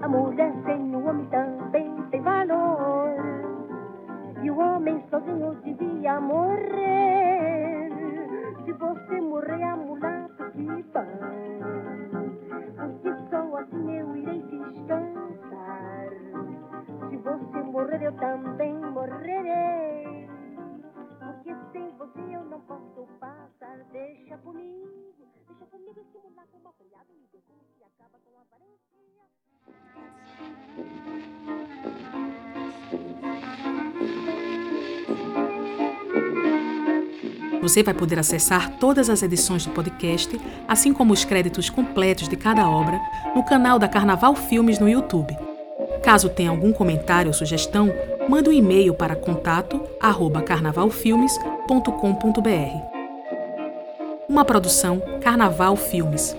a mulher sem o homem também tem valor. E o homem sozinho devia morrer. Se você morrer, a mulato que bom. Porque só assim eu irei descansar. Se você morrer, eu também morrerei. Porque sem você eu não posso passar. Deixa comigo, deixa Você vai poder acessar todas as edições do podcast, assim como os créditos completos de cada obra, no canal da Carnaval Filmes no YouTube. Caso tenha algum comentário ou sugestão, mande um e-mail para contato@carnavalfilmes.com.br. Uma produção Carnaval Filmes.